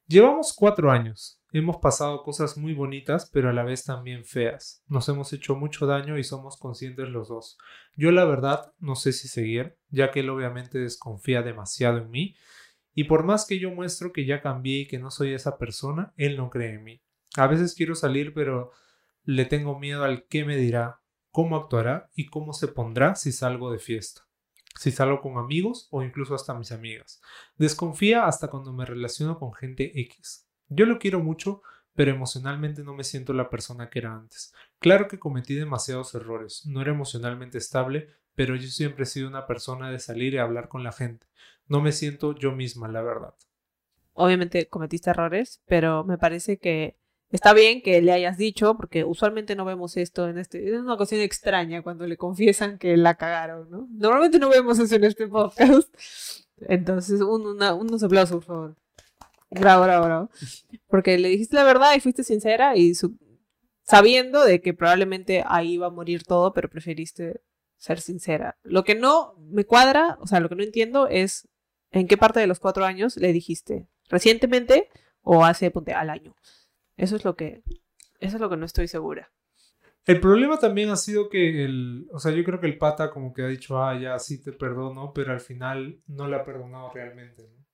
Llevamos cuatro años. Hemos pasado cosas muy bonitas, pero a la vez también feas. Nos hemos hecho mucho daño y somos conscientes los dos. Yo la verdad no sé si seguir, ya que él obviamente desconfía demasiado en mí, y por más que yo muestro que ya cambié y que no soy esa persona, él no cree en mí. A veces quiero salir, pero le tengo miedo al qué me dirá, cómo actuará y cómo se pondrá si salgo de fiesta. Si salgo con amigos o incluso hasta mis amigas. Desconfía hasta cuando me relaciono con gente X. Yo lo quiero mucho, pero emocionalmente no me siento la persona que era antes. Claro que cometí demasiados errores, no era emocionalmente estable, pero yo siempre he sido una persona de salir y hablar con la gente. No me siento yo misma, la verdad. Obviamente cometiste errores, pero me parece que está bien que le hayas dicho, porque usualmente no vemos esto en este. Es una ocasión extraña cuando le confiesan que la cagaron, ¿no? Normalmente no vemos eso en este podcast. Entonces, un, una- unos aplausos, por favor. Bravo, bravo, bravo. Porque le dijiste la verdad y fuiste sincera y su- sabiendo de que probablemente ahí iba a morir todo, pero preferiste ser sincera. Lo que no me cuadra, o sea, lo que no entiendo es en qué parte de los cuatro años le dijiste. ¿Recientemente o hace, ponte, al año? Eso es lo que, eso es lo que no estoy segura. El problema también ha sido que el, o sea, yo creo que el pata como que ha dicho, ah, ya sí te perdono, pero al final no le ha perdonado realmente, ¿no?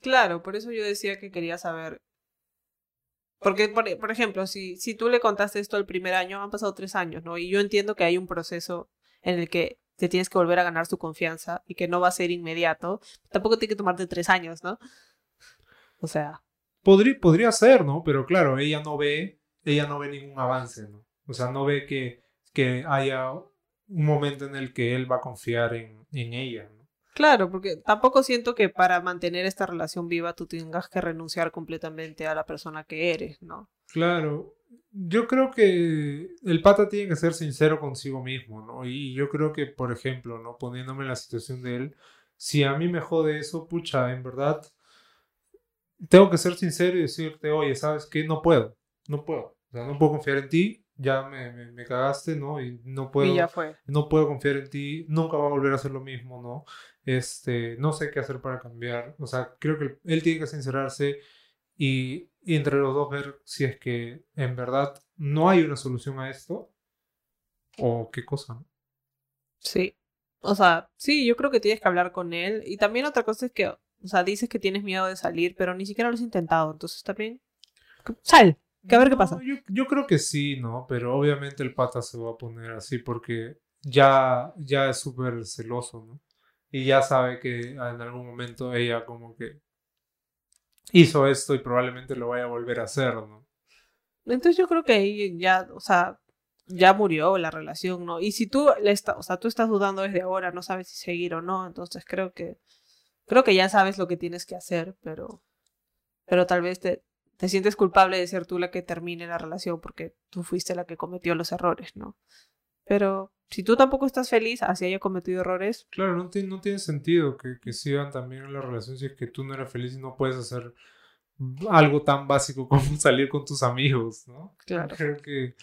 Claro, por eso yo decía que quería saber. Porque, por, por ejemplo, si, si tú le contaste esto el primer año, han pasado tres años, ¿no? Y yo entiendo que hay un proceso en el que te tienes que volver a ganar su confianza y que no va a ser inmediato. Tampoco tiene que tomarte tres años, ¿no? O sea, Podría, podría ser, ¿no? Pero claro, ella no ve, ella no ve ningún avance, ¿no? O sea, no ve que, que haya un momento en el que él va a confiar en, en ella, ¿no? Claro, porque tampoco siento que para mantener esta relación viva tú tengas que renunciar completamente a la persona que eres, ¿no? Claro, yo creo que el pata tiene que ser sincero consigo mismo, ¿no? Y yo creo que, por ejemplo, ¿no? Poniéndome en la situación de él, si a mí me jode eso, pucha, en verdad, tengo que ser sincero y decirte, oye, ¿sabes qué? No puedo, no puedo. O sea, no puedo confiar en ti, ya me, me, me cagaste, ¿no? Y no puedo, y ya fue. no puedo confiar en ti, nunca va a volver a hacer lo mismo, ¿no? Este, no sé qué hacer para cambiar. O sea, creo que él tiene que sincerarse y, y entre los dos ver si es que en verdad no hay una solución a esto o qué cosa, ¿no? Sí. O sea, sí, yo creo que tienes que hablar con él. Y también otra cosa es que, o sea, dices que tienes miedo de salir, pero ni siquiera lo has intentado. Entonces también. Sal. Que a ver qué pasa. Yo, yo creo que sí, ¿no? Pero obviamente el pata se va a poner así porque ya, ya es súper celoso, ¿no? Y ya sabe que en algún momento ella como que hizo esto y probablemente lo vaya a volver a hacer, ¿no? Entonces yo creo que ahí ya, o sea, ya murió la relación, ¿no? Y si tú le está, o sea, tú estás dudando desde ahora, no sabes si seguir o no, entonces creo que creo que ya sabes lo que tienes que hacer, pero pero tal vez te, te sientes culpable de ser tú la que termine la relación porque tú fuiste la que cometió los errores, ¿no? Pero si tú tampoco estás feliz así haya cometido errores, Claro, no, tiene no tiene sentido que, que sigan también en la relación si es que tú no eres feliz y no puedes hacer algo tan básico [laughs] como salir con tus amigos, ¿no? Claro. Creo que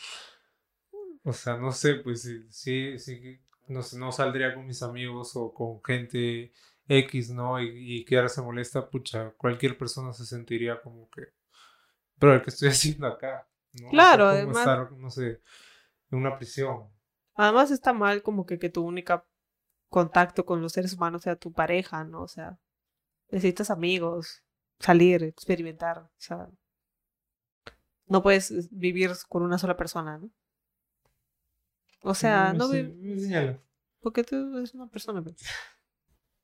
O sea, no sé, pues sí, sí, sí no, no saldría con mis amigos o con gente X, ¿no? Y, y que ahora se molesta, pucha, cualquier persona se sentiría como que, pero ¿qué estoy [laughs] haciendo acá? ¿no? Claro, O sea, como además- estar, no sé, en una prisión. Además está mal como que, que tu única contacto con los seres humanos sea tu pareja, ¿no? O sea, necesitas amigos, salir, experimentar. O sea, no puedes eh, vivir con una sola persona, ¿no? O sea, me no vi- me porque tú eres una persona.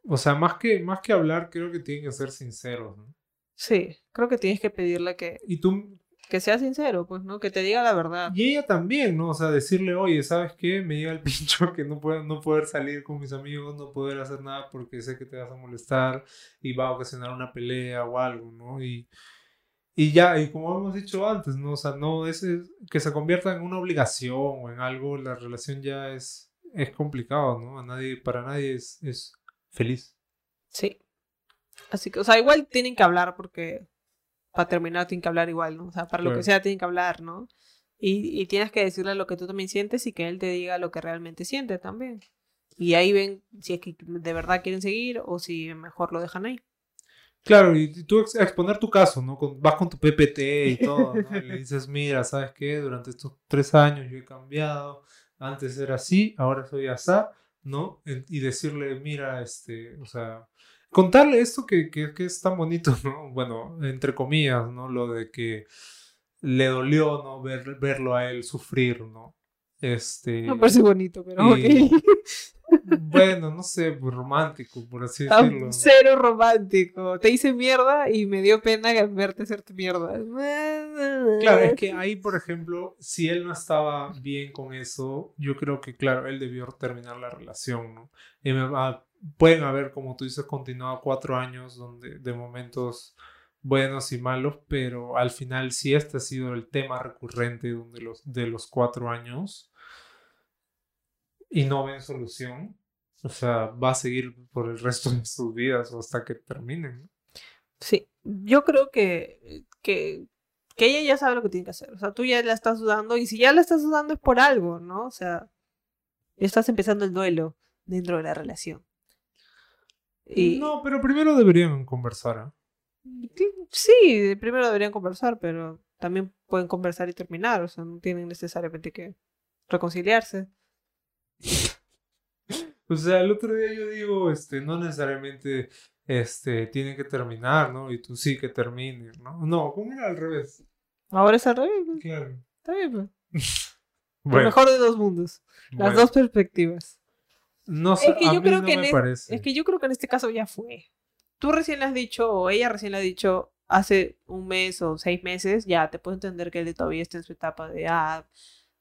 O sea, más que, más que hablar, creo que tienen que ser sinceros, ¿no? Sí, creo que tienes que pedirle que, Y tú, que sea sincero, pues, ¿no? Que te diga la verdad. y ella también, ¿no? O sea, decirle, oye, ¿sabes qué? Me llega el pincho que no puedo no poder salir con mis amigos, no poder hacer nada porque sé que te vas a molestar y va a ocasionar una pelea o algo, ¿no? Y, y ya, y como hemos dicho antes, ¿no? O sea, no es, es- que se convierta en una obligación o en algo, la relación ya es, es complicado, ¿no? A nadie, para nadie es, es feliz. Sí. Así que, o sea, igual tienen que hablar porque para terminar tienen que hablar igual, ¿no? O sea, para lo que sea tienen que hablar, ¿no? Y, y tienes que decirle lo que tú también sientes y que él te diga lo que realmente siente también. Y ahí ven si es que de verdad quieren seguir o si mejor lo dejan ahí. Claro, y tú ex- exponer tu caso, ¿no? Con- vas con tu PPT y [laughs] todo, ¿no? Y le dices, mira, ¿sabes qué? Durante estos tres años yo he cambiado, antes era así, ahora soy asá, ¿no? Y decirle, mira, este, o sea, contarle esto que, que, que es tan bonito, [laughs] ¿no? Bueno, entre comillas, ¿no? Lo de que le dolió, ¿no? Ver, verlo a él sufrir, ¿no? Este... Me parece bonito, pero y-. Bueno, no sé, pues, romántico, por así Ah, decirlo. Cero romántico. Te hice mierda y me dio pena verte hacerte mierda. Claro, es que ahí, por ejemplo, si él no estaba bien con eso, yo creo que, claro, él debió terminar la relación, ¿no? Y me pueden haber, como tú dices, continuado cuatro años donde, de momentos buenos y malos, pero al final, si este ha sido el tema recurrente donde los, de los cuatro años y no ven solución, o sea, va a seguir por el resto de sus vidas o hasta que terminen, ¿no? Sí, yo creo que, que, que ella ya sabe lo que tiene que hacer. O sea, tú ya la estás dudando y si ya la estás dudando es por algo, ¿no? O sea, estás empezando el duelo dentro de la relación. Y No, pero primero deberían conversar, ¿ah? sí, primero deberían conversar, pero también pueden conversar y terminar. O sea, no tienen necesariamente que reconciliarse. O sea, el otro día yo digo, este, no necesariamente, este, tienen que terminar, ¿no? Y tú sí que termines, ¿no? No, ¿cómo era al revés? Ahora es al revés. pues, Claro. Está bien, pues. [laughs] Lo Bueno, mejor de dos mundos. Las bueno. dos perspectivas. No sé, Es que a yo mí creo no que me es- parece. Es que yo creo que en este caso ya fue. Tú recién le has dicho, o ella recién le ha dicho, hace un mes o seis meses, ya te puedo entender que él todavía está en su etapa de, ah,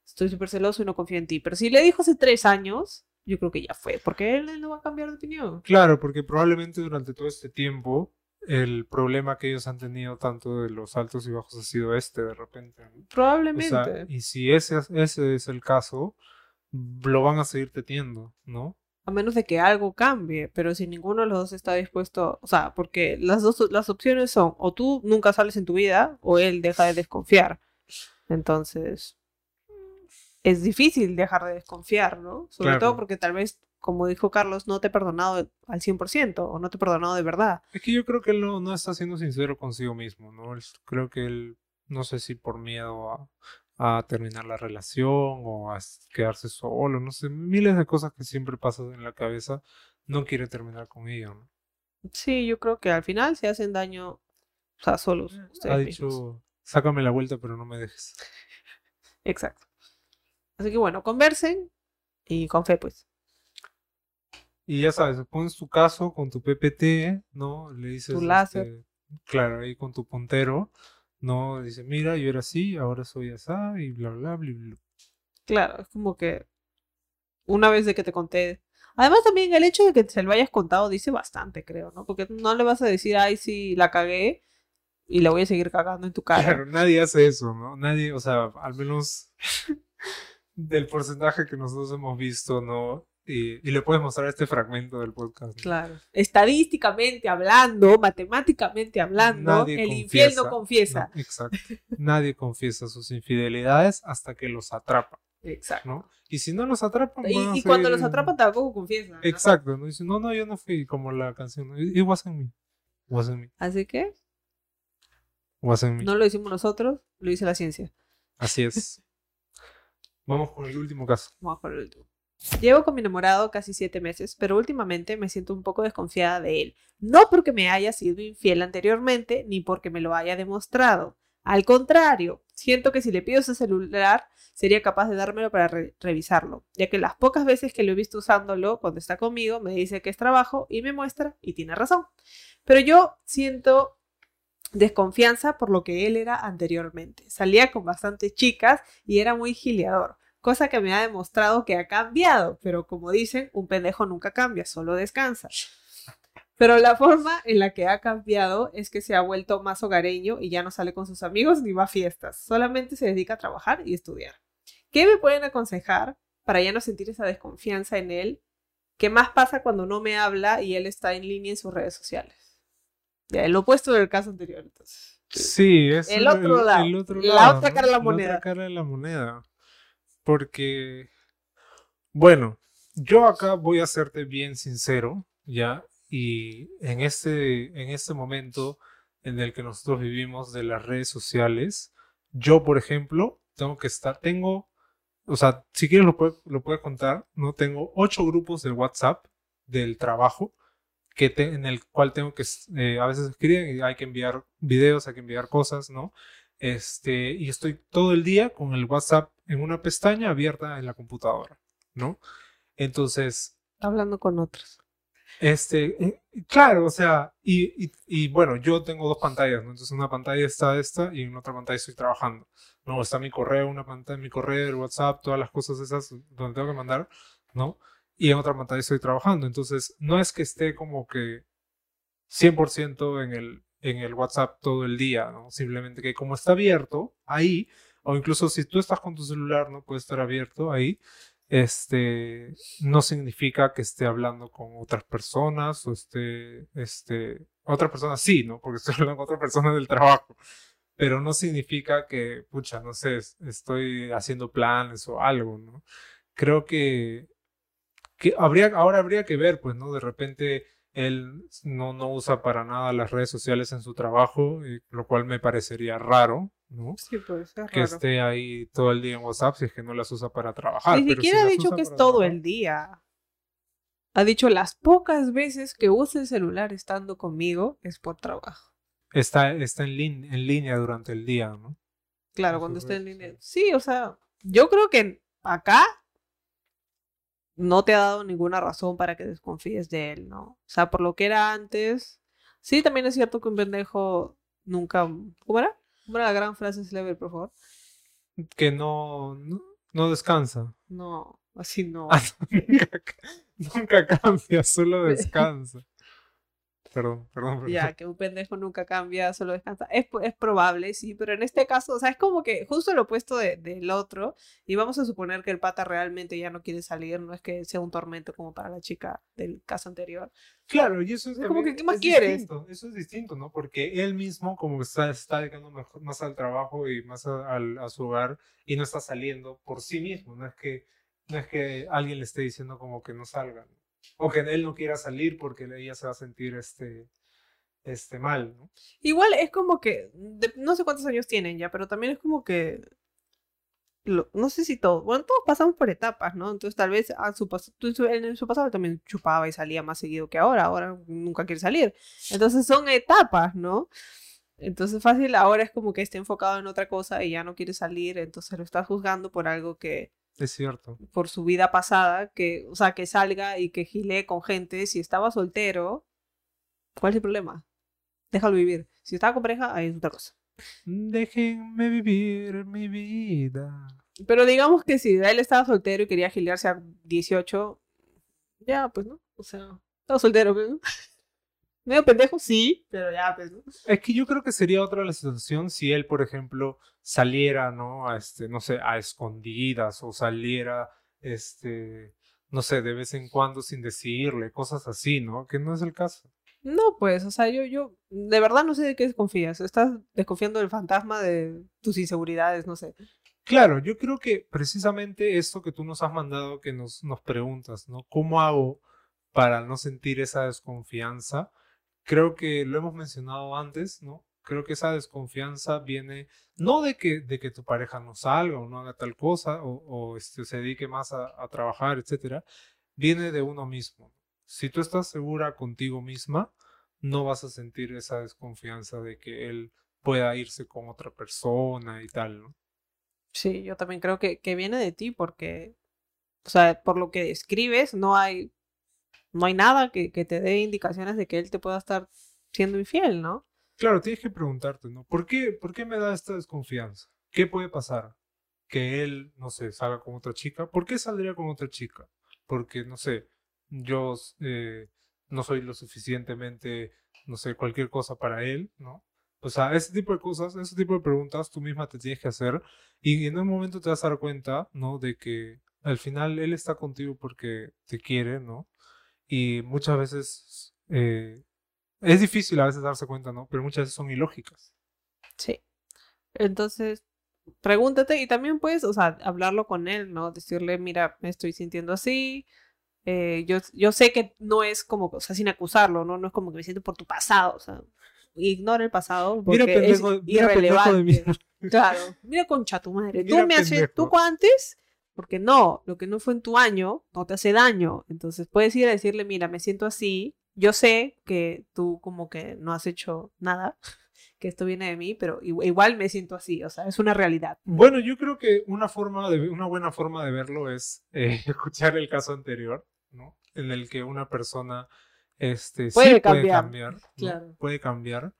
estoy súper celoso y no confío en ti. Pero si le dijo hace tres años, yo creo que ya fue, porque él, él no va a cambiar de opinión. Claro, porque probablemente durante todo este tiempo el problema que ellos han tenido tanto de los altos y bajos ha sido este de repente. ¿no? O Probablemente. sea, y si ese, es- ese es el caso, lo van a seguir teniendo, ¿no? A menos de que algo cambie, pero si ninguno de los dos está dispuesto, o sea, porque las dos las opciones son o tú nunca sales en tu vida o él deja de desconfiar. Entonces, es difícil dejar de desconfiar, ¿no? Sobre Claro. todo porque tal vez, como dijo Carlos, no te he perdonado al 100% o no te he perdonado de verdad. Es que yo creo que él no, no está siendo sincero consigo mismo, ¿no? Él- creo que él, no sé si por miedo a, a terminar la relación o a quedarse solo, no sé, miles de cosas que siempre pasan en la cabeza, no quiere terminar con ella, ¿no? Sí, yo creo que al final se hacen daño, o sea, solos. ustedes Ha mismos. dicho, sácame la vuelta, pero no me dejes. Exacto. Así que bueno, conversen y con fe, pues. Y ya sabes, pones tu caso con tu PPT, ¿no? Le dices, Tu láser. este, claro, ahí con tu puntero, ¿no? Dice, mira, yo era así, ahora soy así, y bla, bla, bla, bla. Claro, es como que una vez de que te conté. Además, también el hecho de que se lo hayas contado dice bastante, creo, ¿no? Porque no le vas a decir, ay, sí, la cagué y la voy a seguir cagando en tu cara. Claro, nadie hace eso, ¿no? Nadie, o sea, al menos [laughs] del porcentaje que nosotros hemos visto, ¿no? Y, y le puedes mostrar este fragmento del podcast. ¿no? Claro. Estadísticamente hablando, matemáticamente hablando, Nadie el infiel no confiesa. No, exacto. Nadie confiesa sus infidelidades hasta que los atrapa. Exacto. ¿no? Y si no los atrapan, Y, y cuando los atrapan tampoco confiesan. Exacto, ¿no? Dicen, no, no, yo no fui como la canción. It wasn't me. Wasn't me. Así que Wasn't me. no lo hicimos nosotros, lo dice la ciencia. Así es. Vamos con el último caso. Vamos con el último. Llevo con mi enamorado casi siete meses, pero últimamente me siento un poco desconfiada de él. No porque me haya sido infiel anteriormente, ni porque me lo haya demostrado. Al contrario, siento que si le pido su celular, sería capaz de dármelo para re- revisarlo, ya que las pocas veces que lo he visto usándolo cuando está conmigo, me dice que es trabajo y me muestra y tiene razón. Pero yo siento desconfianza por lo que él era anteriormente. Salía con bastantes chicas y era muy gileador cosa que me ha demostrado que ha cambiado, pero como dicen, un pendejo nunca cambia, solo descansa. Pero la forma en la que ha cambiado es que se ha vuelto más hogareño y ya no sale con sus amigos ni va a fiestas, solamente se dedica a trabajar y estudiar. ¿Qué me pueden aconsejar para ya no sentir esa desconfianza en él? ¿Qué más pasa cuando no me habla y él está en línea en sus redes sociales? Ya, el opuesto del caso anterior, entonces. Sí, es El otro lado, el otro la lado, otra ¿no? cara de la La moneda. otra cara de la moneda. Porque, bueno, yo acá voy a serte bien sincero, ¿ya? Y en este, en este momento en el que nosotros vivimos de las redes sociales, yo, por ejemplo, tengo que estar, tengo, o sea, si quieres lo puedo, lo puedo contar, ¿no? Tengo ocho grupos de WhatsApp del trabajo que te- en el cual tengo que, eh, a veces escriben y hay que enviar videos, hay que enviar cosas, ¿no? Este, y estoy todo el día con el WhatsApp en una pestaña abierta en la computadora, ¿no? Entonces, Hablando con otros. este, claro, o sea, y, y, y bueno, yo tengo dos pantallas, ¿no? Entonces, en una pantalla está esta y en otra pantalla estoy trabajando, ¿no? Está mi correo, una pantalla, mi correo, el WhatsApp, todas las cosas esas donde tengo que mandar, ¿no? Y en otra pantalla estoy trabajando. Entonces, no es que esté como que 100% en el, en el WhatsApp todo el día, ¿no? Simplemente que como está abierto ahí, o incluso si tú estás con tu celular, no puede estar abierto ahí, este, no significa que esté hablando con otras personas o esté, este, otra persona sí, ¿no? Porque estoy [laughs] hablando con otra persona del trabajo, pero no significa que, pucha, no sé, es- estoy haciendo planes o algo, ¿no? Creo que, que habría, ahora habría que ver, pues, ¿no? De repente él no, no usa para nada las redes sociales en su trabajo, y- lo cual me parecería raro, ¿no? Sí, pues es Que esté ahí todo el día en WhatsApp si es que no las usa para trabajar. Ni si siquiera ha dicho que es todo trabajar- el día. Ha dicho las pocas veces que usa el celular estando conmigo es por trabajo. Está, está en, lin- en línea durante el día, ¿no? Claro, cuando esté en línea. Sí, o sea, yo creo que acá no te ha dado ninguna razón para que desconfíes de él, ¿no? O sea, por lo que era antes. Sí, también es cierto que un pendejo nunca. ¿Cómo era? ¿Cómo era la gran frase célebre, por favor? Que no, no, no descansa. No, así no. [laughs] Nunca, ca- nunca cambia, solo descansa. Perdón, perdón, perdón. Ya, que un pendejo nunca cambia, solo descansa. Es, es probable, sí, pero en este caso, o sea, es como que justo lo opuesto de- del otro, y vamos a suponer que el pata realmente ya no quiere salir, no es que sea un tormento como para la chica del caso anterior. Claro, y eso es Es como que, ¿qué más es quieres? distinto, Eso es distinto, ¿no? Porque él mismo como que está, está dedicando mejor- más al trabajo y más a, al- a su hogar y no está saliendo por sí mismo. No es que, no es que alguien le esté diciendo como que no salga. O que él no quiera salir porque ella se va a sentir este, este mal, ¿no? Igual es como que, no sé cuántos años tienen ya, pero también es como que, no sé si todos, bueno, todos pasamos por etapas, ¿no? Entonces tal vez a su- en su pasado también chupaba y salía más seguido que ahora, ahora nunca quiere salir. Entonces son etapas, ¿no? Entonces fácil, ahora es como que está enfocado en otra cosa y ya no quiere salir, entonces lo estás juzgando por algo que, Es cierto. por su vida pasada, que, o sea, que salga y que gile con gente. Si estaba soltero, ¿cuál es el problema? Déjalo vivir. Si estaba con pareja, ahí es otra cosa. Déjenme vivir mi vida. Pero digamos que si él estaba soltero y quería gilearse a 18, ya, pues, ¿no? O sea, estaba soltero, pues, ¿no? Medio pendejo, sí, pero ya, pues, ¿no? Es que yo creo que sería otra la situación si él, por ejemplo, saliera, ¿no? A este, no sé, a escondidas o saliera, este, no sé, de vez en cuando sin decirle, cosas así, ¿no? Que no es el caso. No, pues, o sea, yo, yo, de verdad no sé de qué desconfías. Estás desconfiando del fantasma de tus inseguridades, no sé. Claro, yo creo que precisamente esto que tú nos has mandado, que nos, nos preguntas, ¿no? ¿Cómo hago para no sentir esa desconfianza? Creo que lo hemos mencionado antes, ¿no? Creo que esa desconfianza viene no de que, de que tu pareja no salga o no haga tal cosa o, este, se dedique más a, a trabajar, etcétera, viene de uno mismo. Si tú estás segura contigo misma, no vas a sentir esa desconfianza de que él pueda irse con otra persona y tal, ¿no? Sí, yo también creo que, que viene de ti porque, o sea, por lo que describes, no hay, no hay nada que, que te dé indicaciones de que él te pueda estar siendo infiel, ¿no? Claro, tienes que preguntarte, ¿no? ¿Por qué, ¿Por qué me da esta desconfianza? ¿Qué puede pasar? Que él, no sé, salga con otra chica. ¿Por qué saldría con otra chica? Porque, no sé, yo eh, no soy lo suficientemente, no sé, cualquier cosa para él, ¿no? O sea, ese tipo de cosas, ese tipo de preguntas tú misma te tienes que hacer y en un momento te vas a dar cuenta, ¿no? De que al final él está contigo porque te quiere, ¿no? Y muchas veces eh, es difícil a veces darse cuenta, ¿no? Pero muchas veces son ilógicas. Sí. Entonces, pregúntate y también puedes, o sea, hablarlo con él, ¿no? Decirle, mira, me estoy sintiendo así. eh, yo, yo sé que no es como, o sea, sin acusarlo, ¿no? No es como que me siento por tu pasado, o sea, ignora el pasado porque Mira, pendejo, es mira, irrelevante. Claro, mira concha tu madre. Mira, tú me haces, tú antes, porque no, lo que no fue en tu año no te hace daño. Entonces puedes ir a decirle, mira, me siento así. Yo sé que tú como que no has hecho nada, [laughs] que esto viene de mí, pero igu- igual me siento así. O sea, es una realidad. Bueno, yo creo que una forma de, una buena forma de verlo es eh, [laughs] escuchar el caso anterior, ¿no? En el que una persona este, sí Puede puede cambiar, cambiar, ¿no? claro. puede cambiar,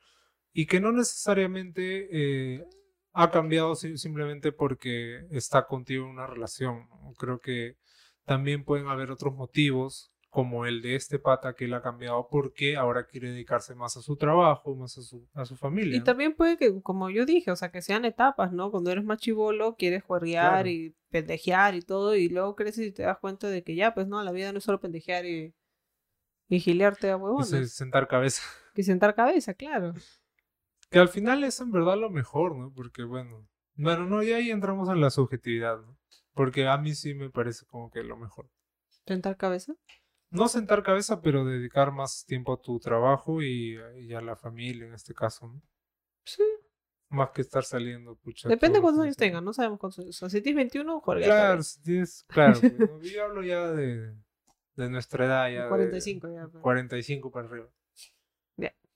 y que no necesariamente eh, ha cambiado si- simplemente porque está contigo en una relación. Creo que también pueden haber otros motivos, como el de este pata que él ha cambiado porque ahora quiere dedicarse más a su trabajo, más a su, a su familia. Y ¿no? también puede que, como yo dije, o sea, que sean etapas, ¿no? Cuando eres más chivolo, quieres juerguear Claro. y pendejear y todo, y luego creces y te das cuenta de que ya, pues no, la vida no es solo pendejear y, y gilearte a Y huevones. se- sentar cabeza. Y sentar cabeza, claro. Que al final es en verdad lo mejor, ¿no? Porque bueno, bueno, no, y ahí entramos en la subjetividad, ¿no? Porque a mí sí me parece como que lo mejor. Sentar cabeza. No sentar cabeza, pero dedicar más tiempo a tu trabajo y, y a la familia en este caso, ¿no? Sí. Más que estar saliendo, pucha. Depende de cuántos años de tengan, no sabemos cuántos años. O sea, si tienes 21, juerga. Claro, si tienes, claro. [laughs] pues. Yo hablo ya de, de nuestra edad, ya. de 45 ya. pues. 45 para arriba.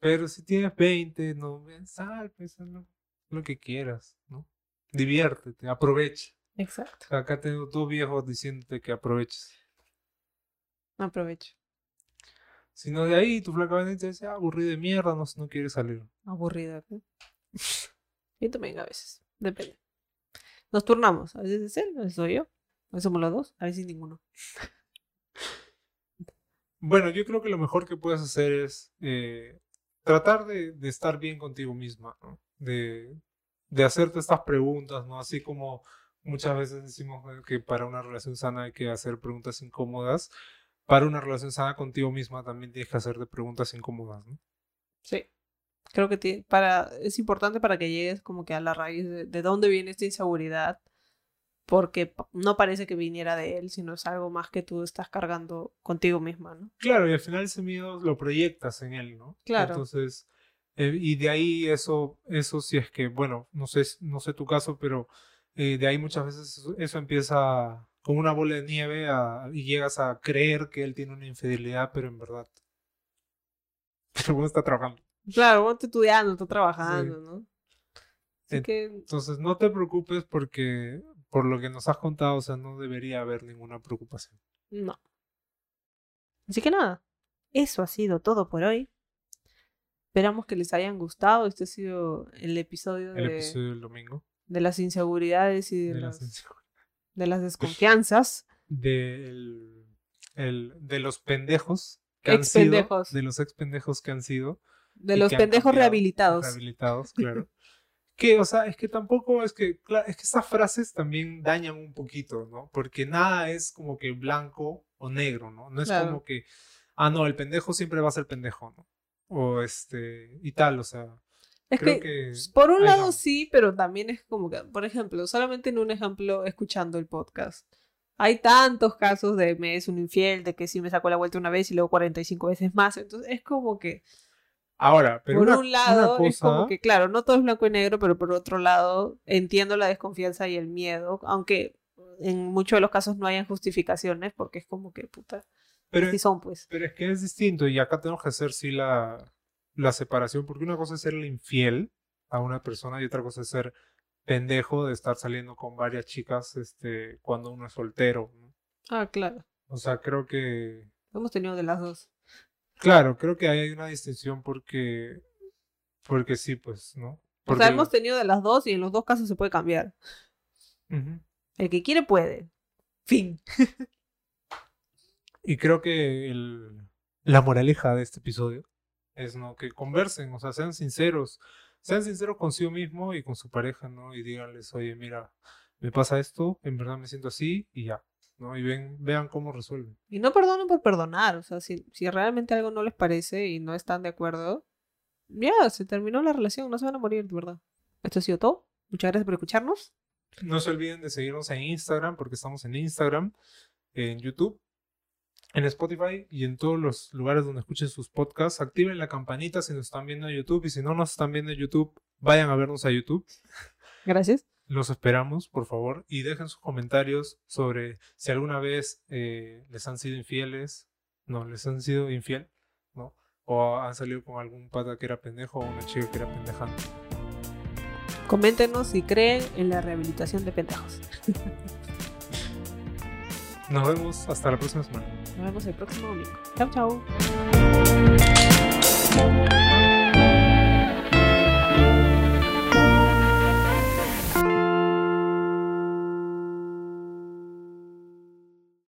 Pero si tienes 20, no, sal, pues, lo, lo que quieras, ¿no? Diviértete, aprovecha. Exacto. Acá tengo dos viejos diciéndote que aproveches. Aprovecho. Si no, de ahí tu flaca te dice, ah, aburrido de mierda, no, no quiere salir. Aburrida. ¿no? [laughs] Yo también a veces. Depende. Nos turnamos. A veces es él, a veces soy yo. A veces somos los dos, a veces ninguno. [laughs] Bueno, yo creo que lo mejor que puedes hacer es eh, tratar de, estar bien contigo misma. De, hacerte estas preguntas, ¿no? Así como muchas veces decimos que para una relación sana hay que hacer preguntas incómodas, para una relación sana contigo misma también tienes que hacerte preguntas incómodas, ¿no? Sí. Creo que para, es importante para que llegues como que a la raíz de, de dónde viene esta inseguridad. Porque no parece que viniera de él, sino es algo más que tú estás cargando contigo misma, ¿no? Claro, y al final ese miedo lo proyectas en él, ¿no? Claro. Entonces, eh, y de ahí eso, eso si es que, bueno, no sé, no sé tu caso, pero eh, de ahí muchas veces eso, eso empieza como una bola de nieve a- y llegas a creer que él tiene una infidelidad, pero en verdad. [laughs] Pero uno está trabajando. Claro, vos estás estudiando, estás trabajando, ¿no? Así En- que Entonces, no te preocupes porque, por lo que nos has contado, o sea, no debería haber ninguna preocupación. No. Así que nada, eso ha sido todo por hoy. Esperamos que les hayan gustado. Este ha sido el episodio de, El episodio del domingo. de las inseguridades y de, De, las, de las desconfianzas. del- el- de los pendejos que han sido, Expendejos. de los ex pendejos que han sido De los pendejos rehabilitados. rehabilitados, claro. [laughs] que, o sea, es que tampoco es que, es que estas frases también dañan un poquito, ¿no? Porque nada es como que blanco o negro, ¿no? No es Claro. como que, ah, no, el pendejo siempre va a ser pendejo, ¿no? O este, y tal, o sea, Es creo que, que... por un lado sí, pero también es como que, por ejemplo, solamente en un ejemplo escuchando el podcast. Hay tantos casos de me es un infiel, de que sí me sacó la vuelta una vez y luego 45 veces más. Entonces es como que, Ahora, pero por una- un lado, es como que, claro, no todo es blanco y negro, pero por otro lado, entiendo la desconfianza y el miedo, aunque en muchos de los casos no hayan justificaciones, porque es como que, puta, pero, así son, pues. pero es que es distinto y acá tenemos que hacer sí la, la separación, porque una cosa es serle infiel a una persona y otra cosa es ser pendejo de estar saliendo con varias chicas este, cuando uno es soltero. ¿no? Ah, claro. O sea, creo que... Hemos tenido de las dos. Claro, creo que ahí hay una distinción porque... Porque sí, pues, ¿no? O Porque sea, hemos tenido de las dos y en los dos casos se puede cambiar. El que quiere puede. Fin. [laughs] Y creo que el, la moraleja de este episodio es ¿no? que conversen, o sea, sean sinceros, sean sinceros consigo mismo y con su pareja, ¿no? Y díganles, oye, mira, me pasa esto, en verdad me siento así y ya, ¿no? Y ven, vean cómo resuelven. Y no perdonen por perdonar. O sea, si, si realmente algo no les parece y no están de acuerdo, ya, se terminó la relación. No se van a morir, de verdad. Esto ha sido todo. Muchas gracias por escucharnos. No se olviden de seguirnos en Instagram, porque estamos en Instagram, en YouTube, en Spotify y en todos los lugares donde escuchen sus podcasts. Activen la campanita si nos están viendo en YouTube y si no nos están viendo en YouTube, vayan a vernos a YouTube. Gracias. Los esperamos, por favor, y dejen sus comentarios sobre si alguna vez eh, les han sido infieles, no, les han sido infiel, ¿no? O han salido con algún pata que era pendejo o una chica que era pendeja. Coméntenos si creen en la rehabilitación de pendejos. [laughs] Nos vemos hasta la próxima semana. Nos vemos el próximo domingo. Chau, chau.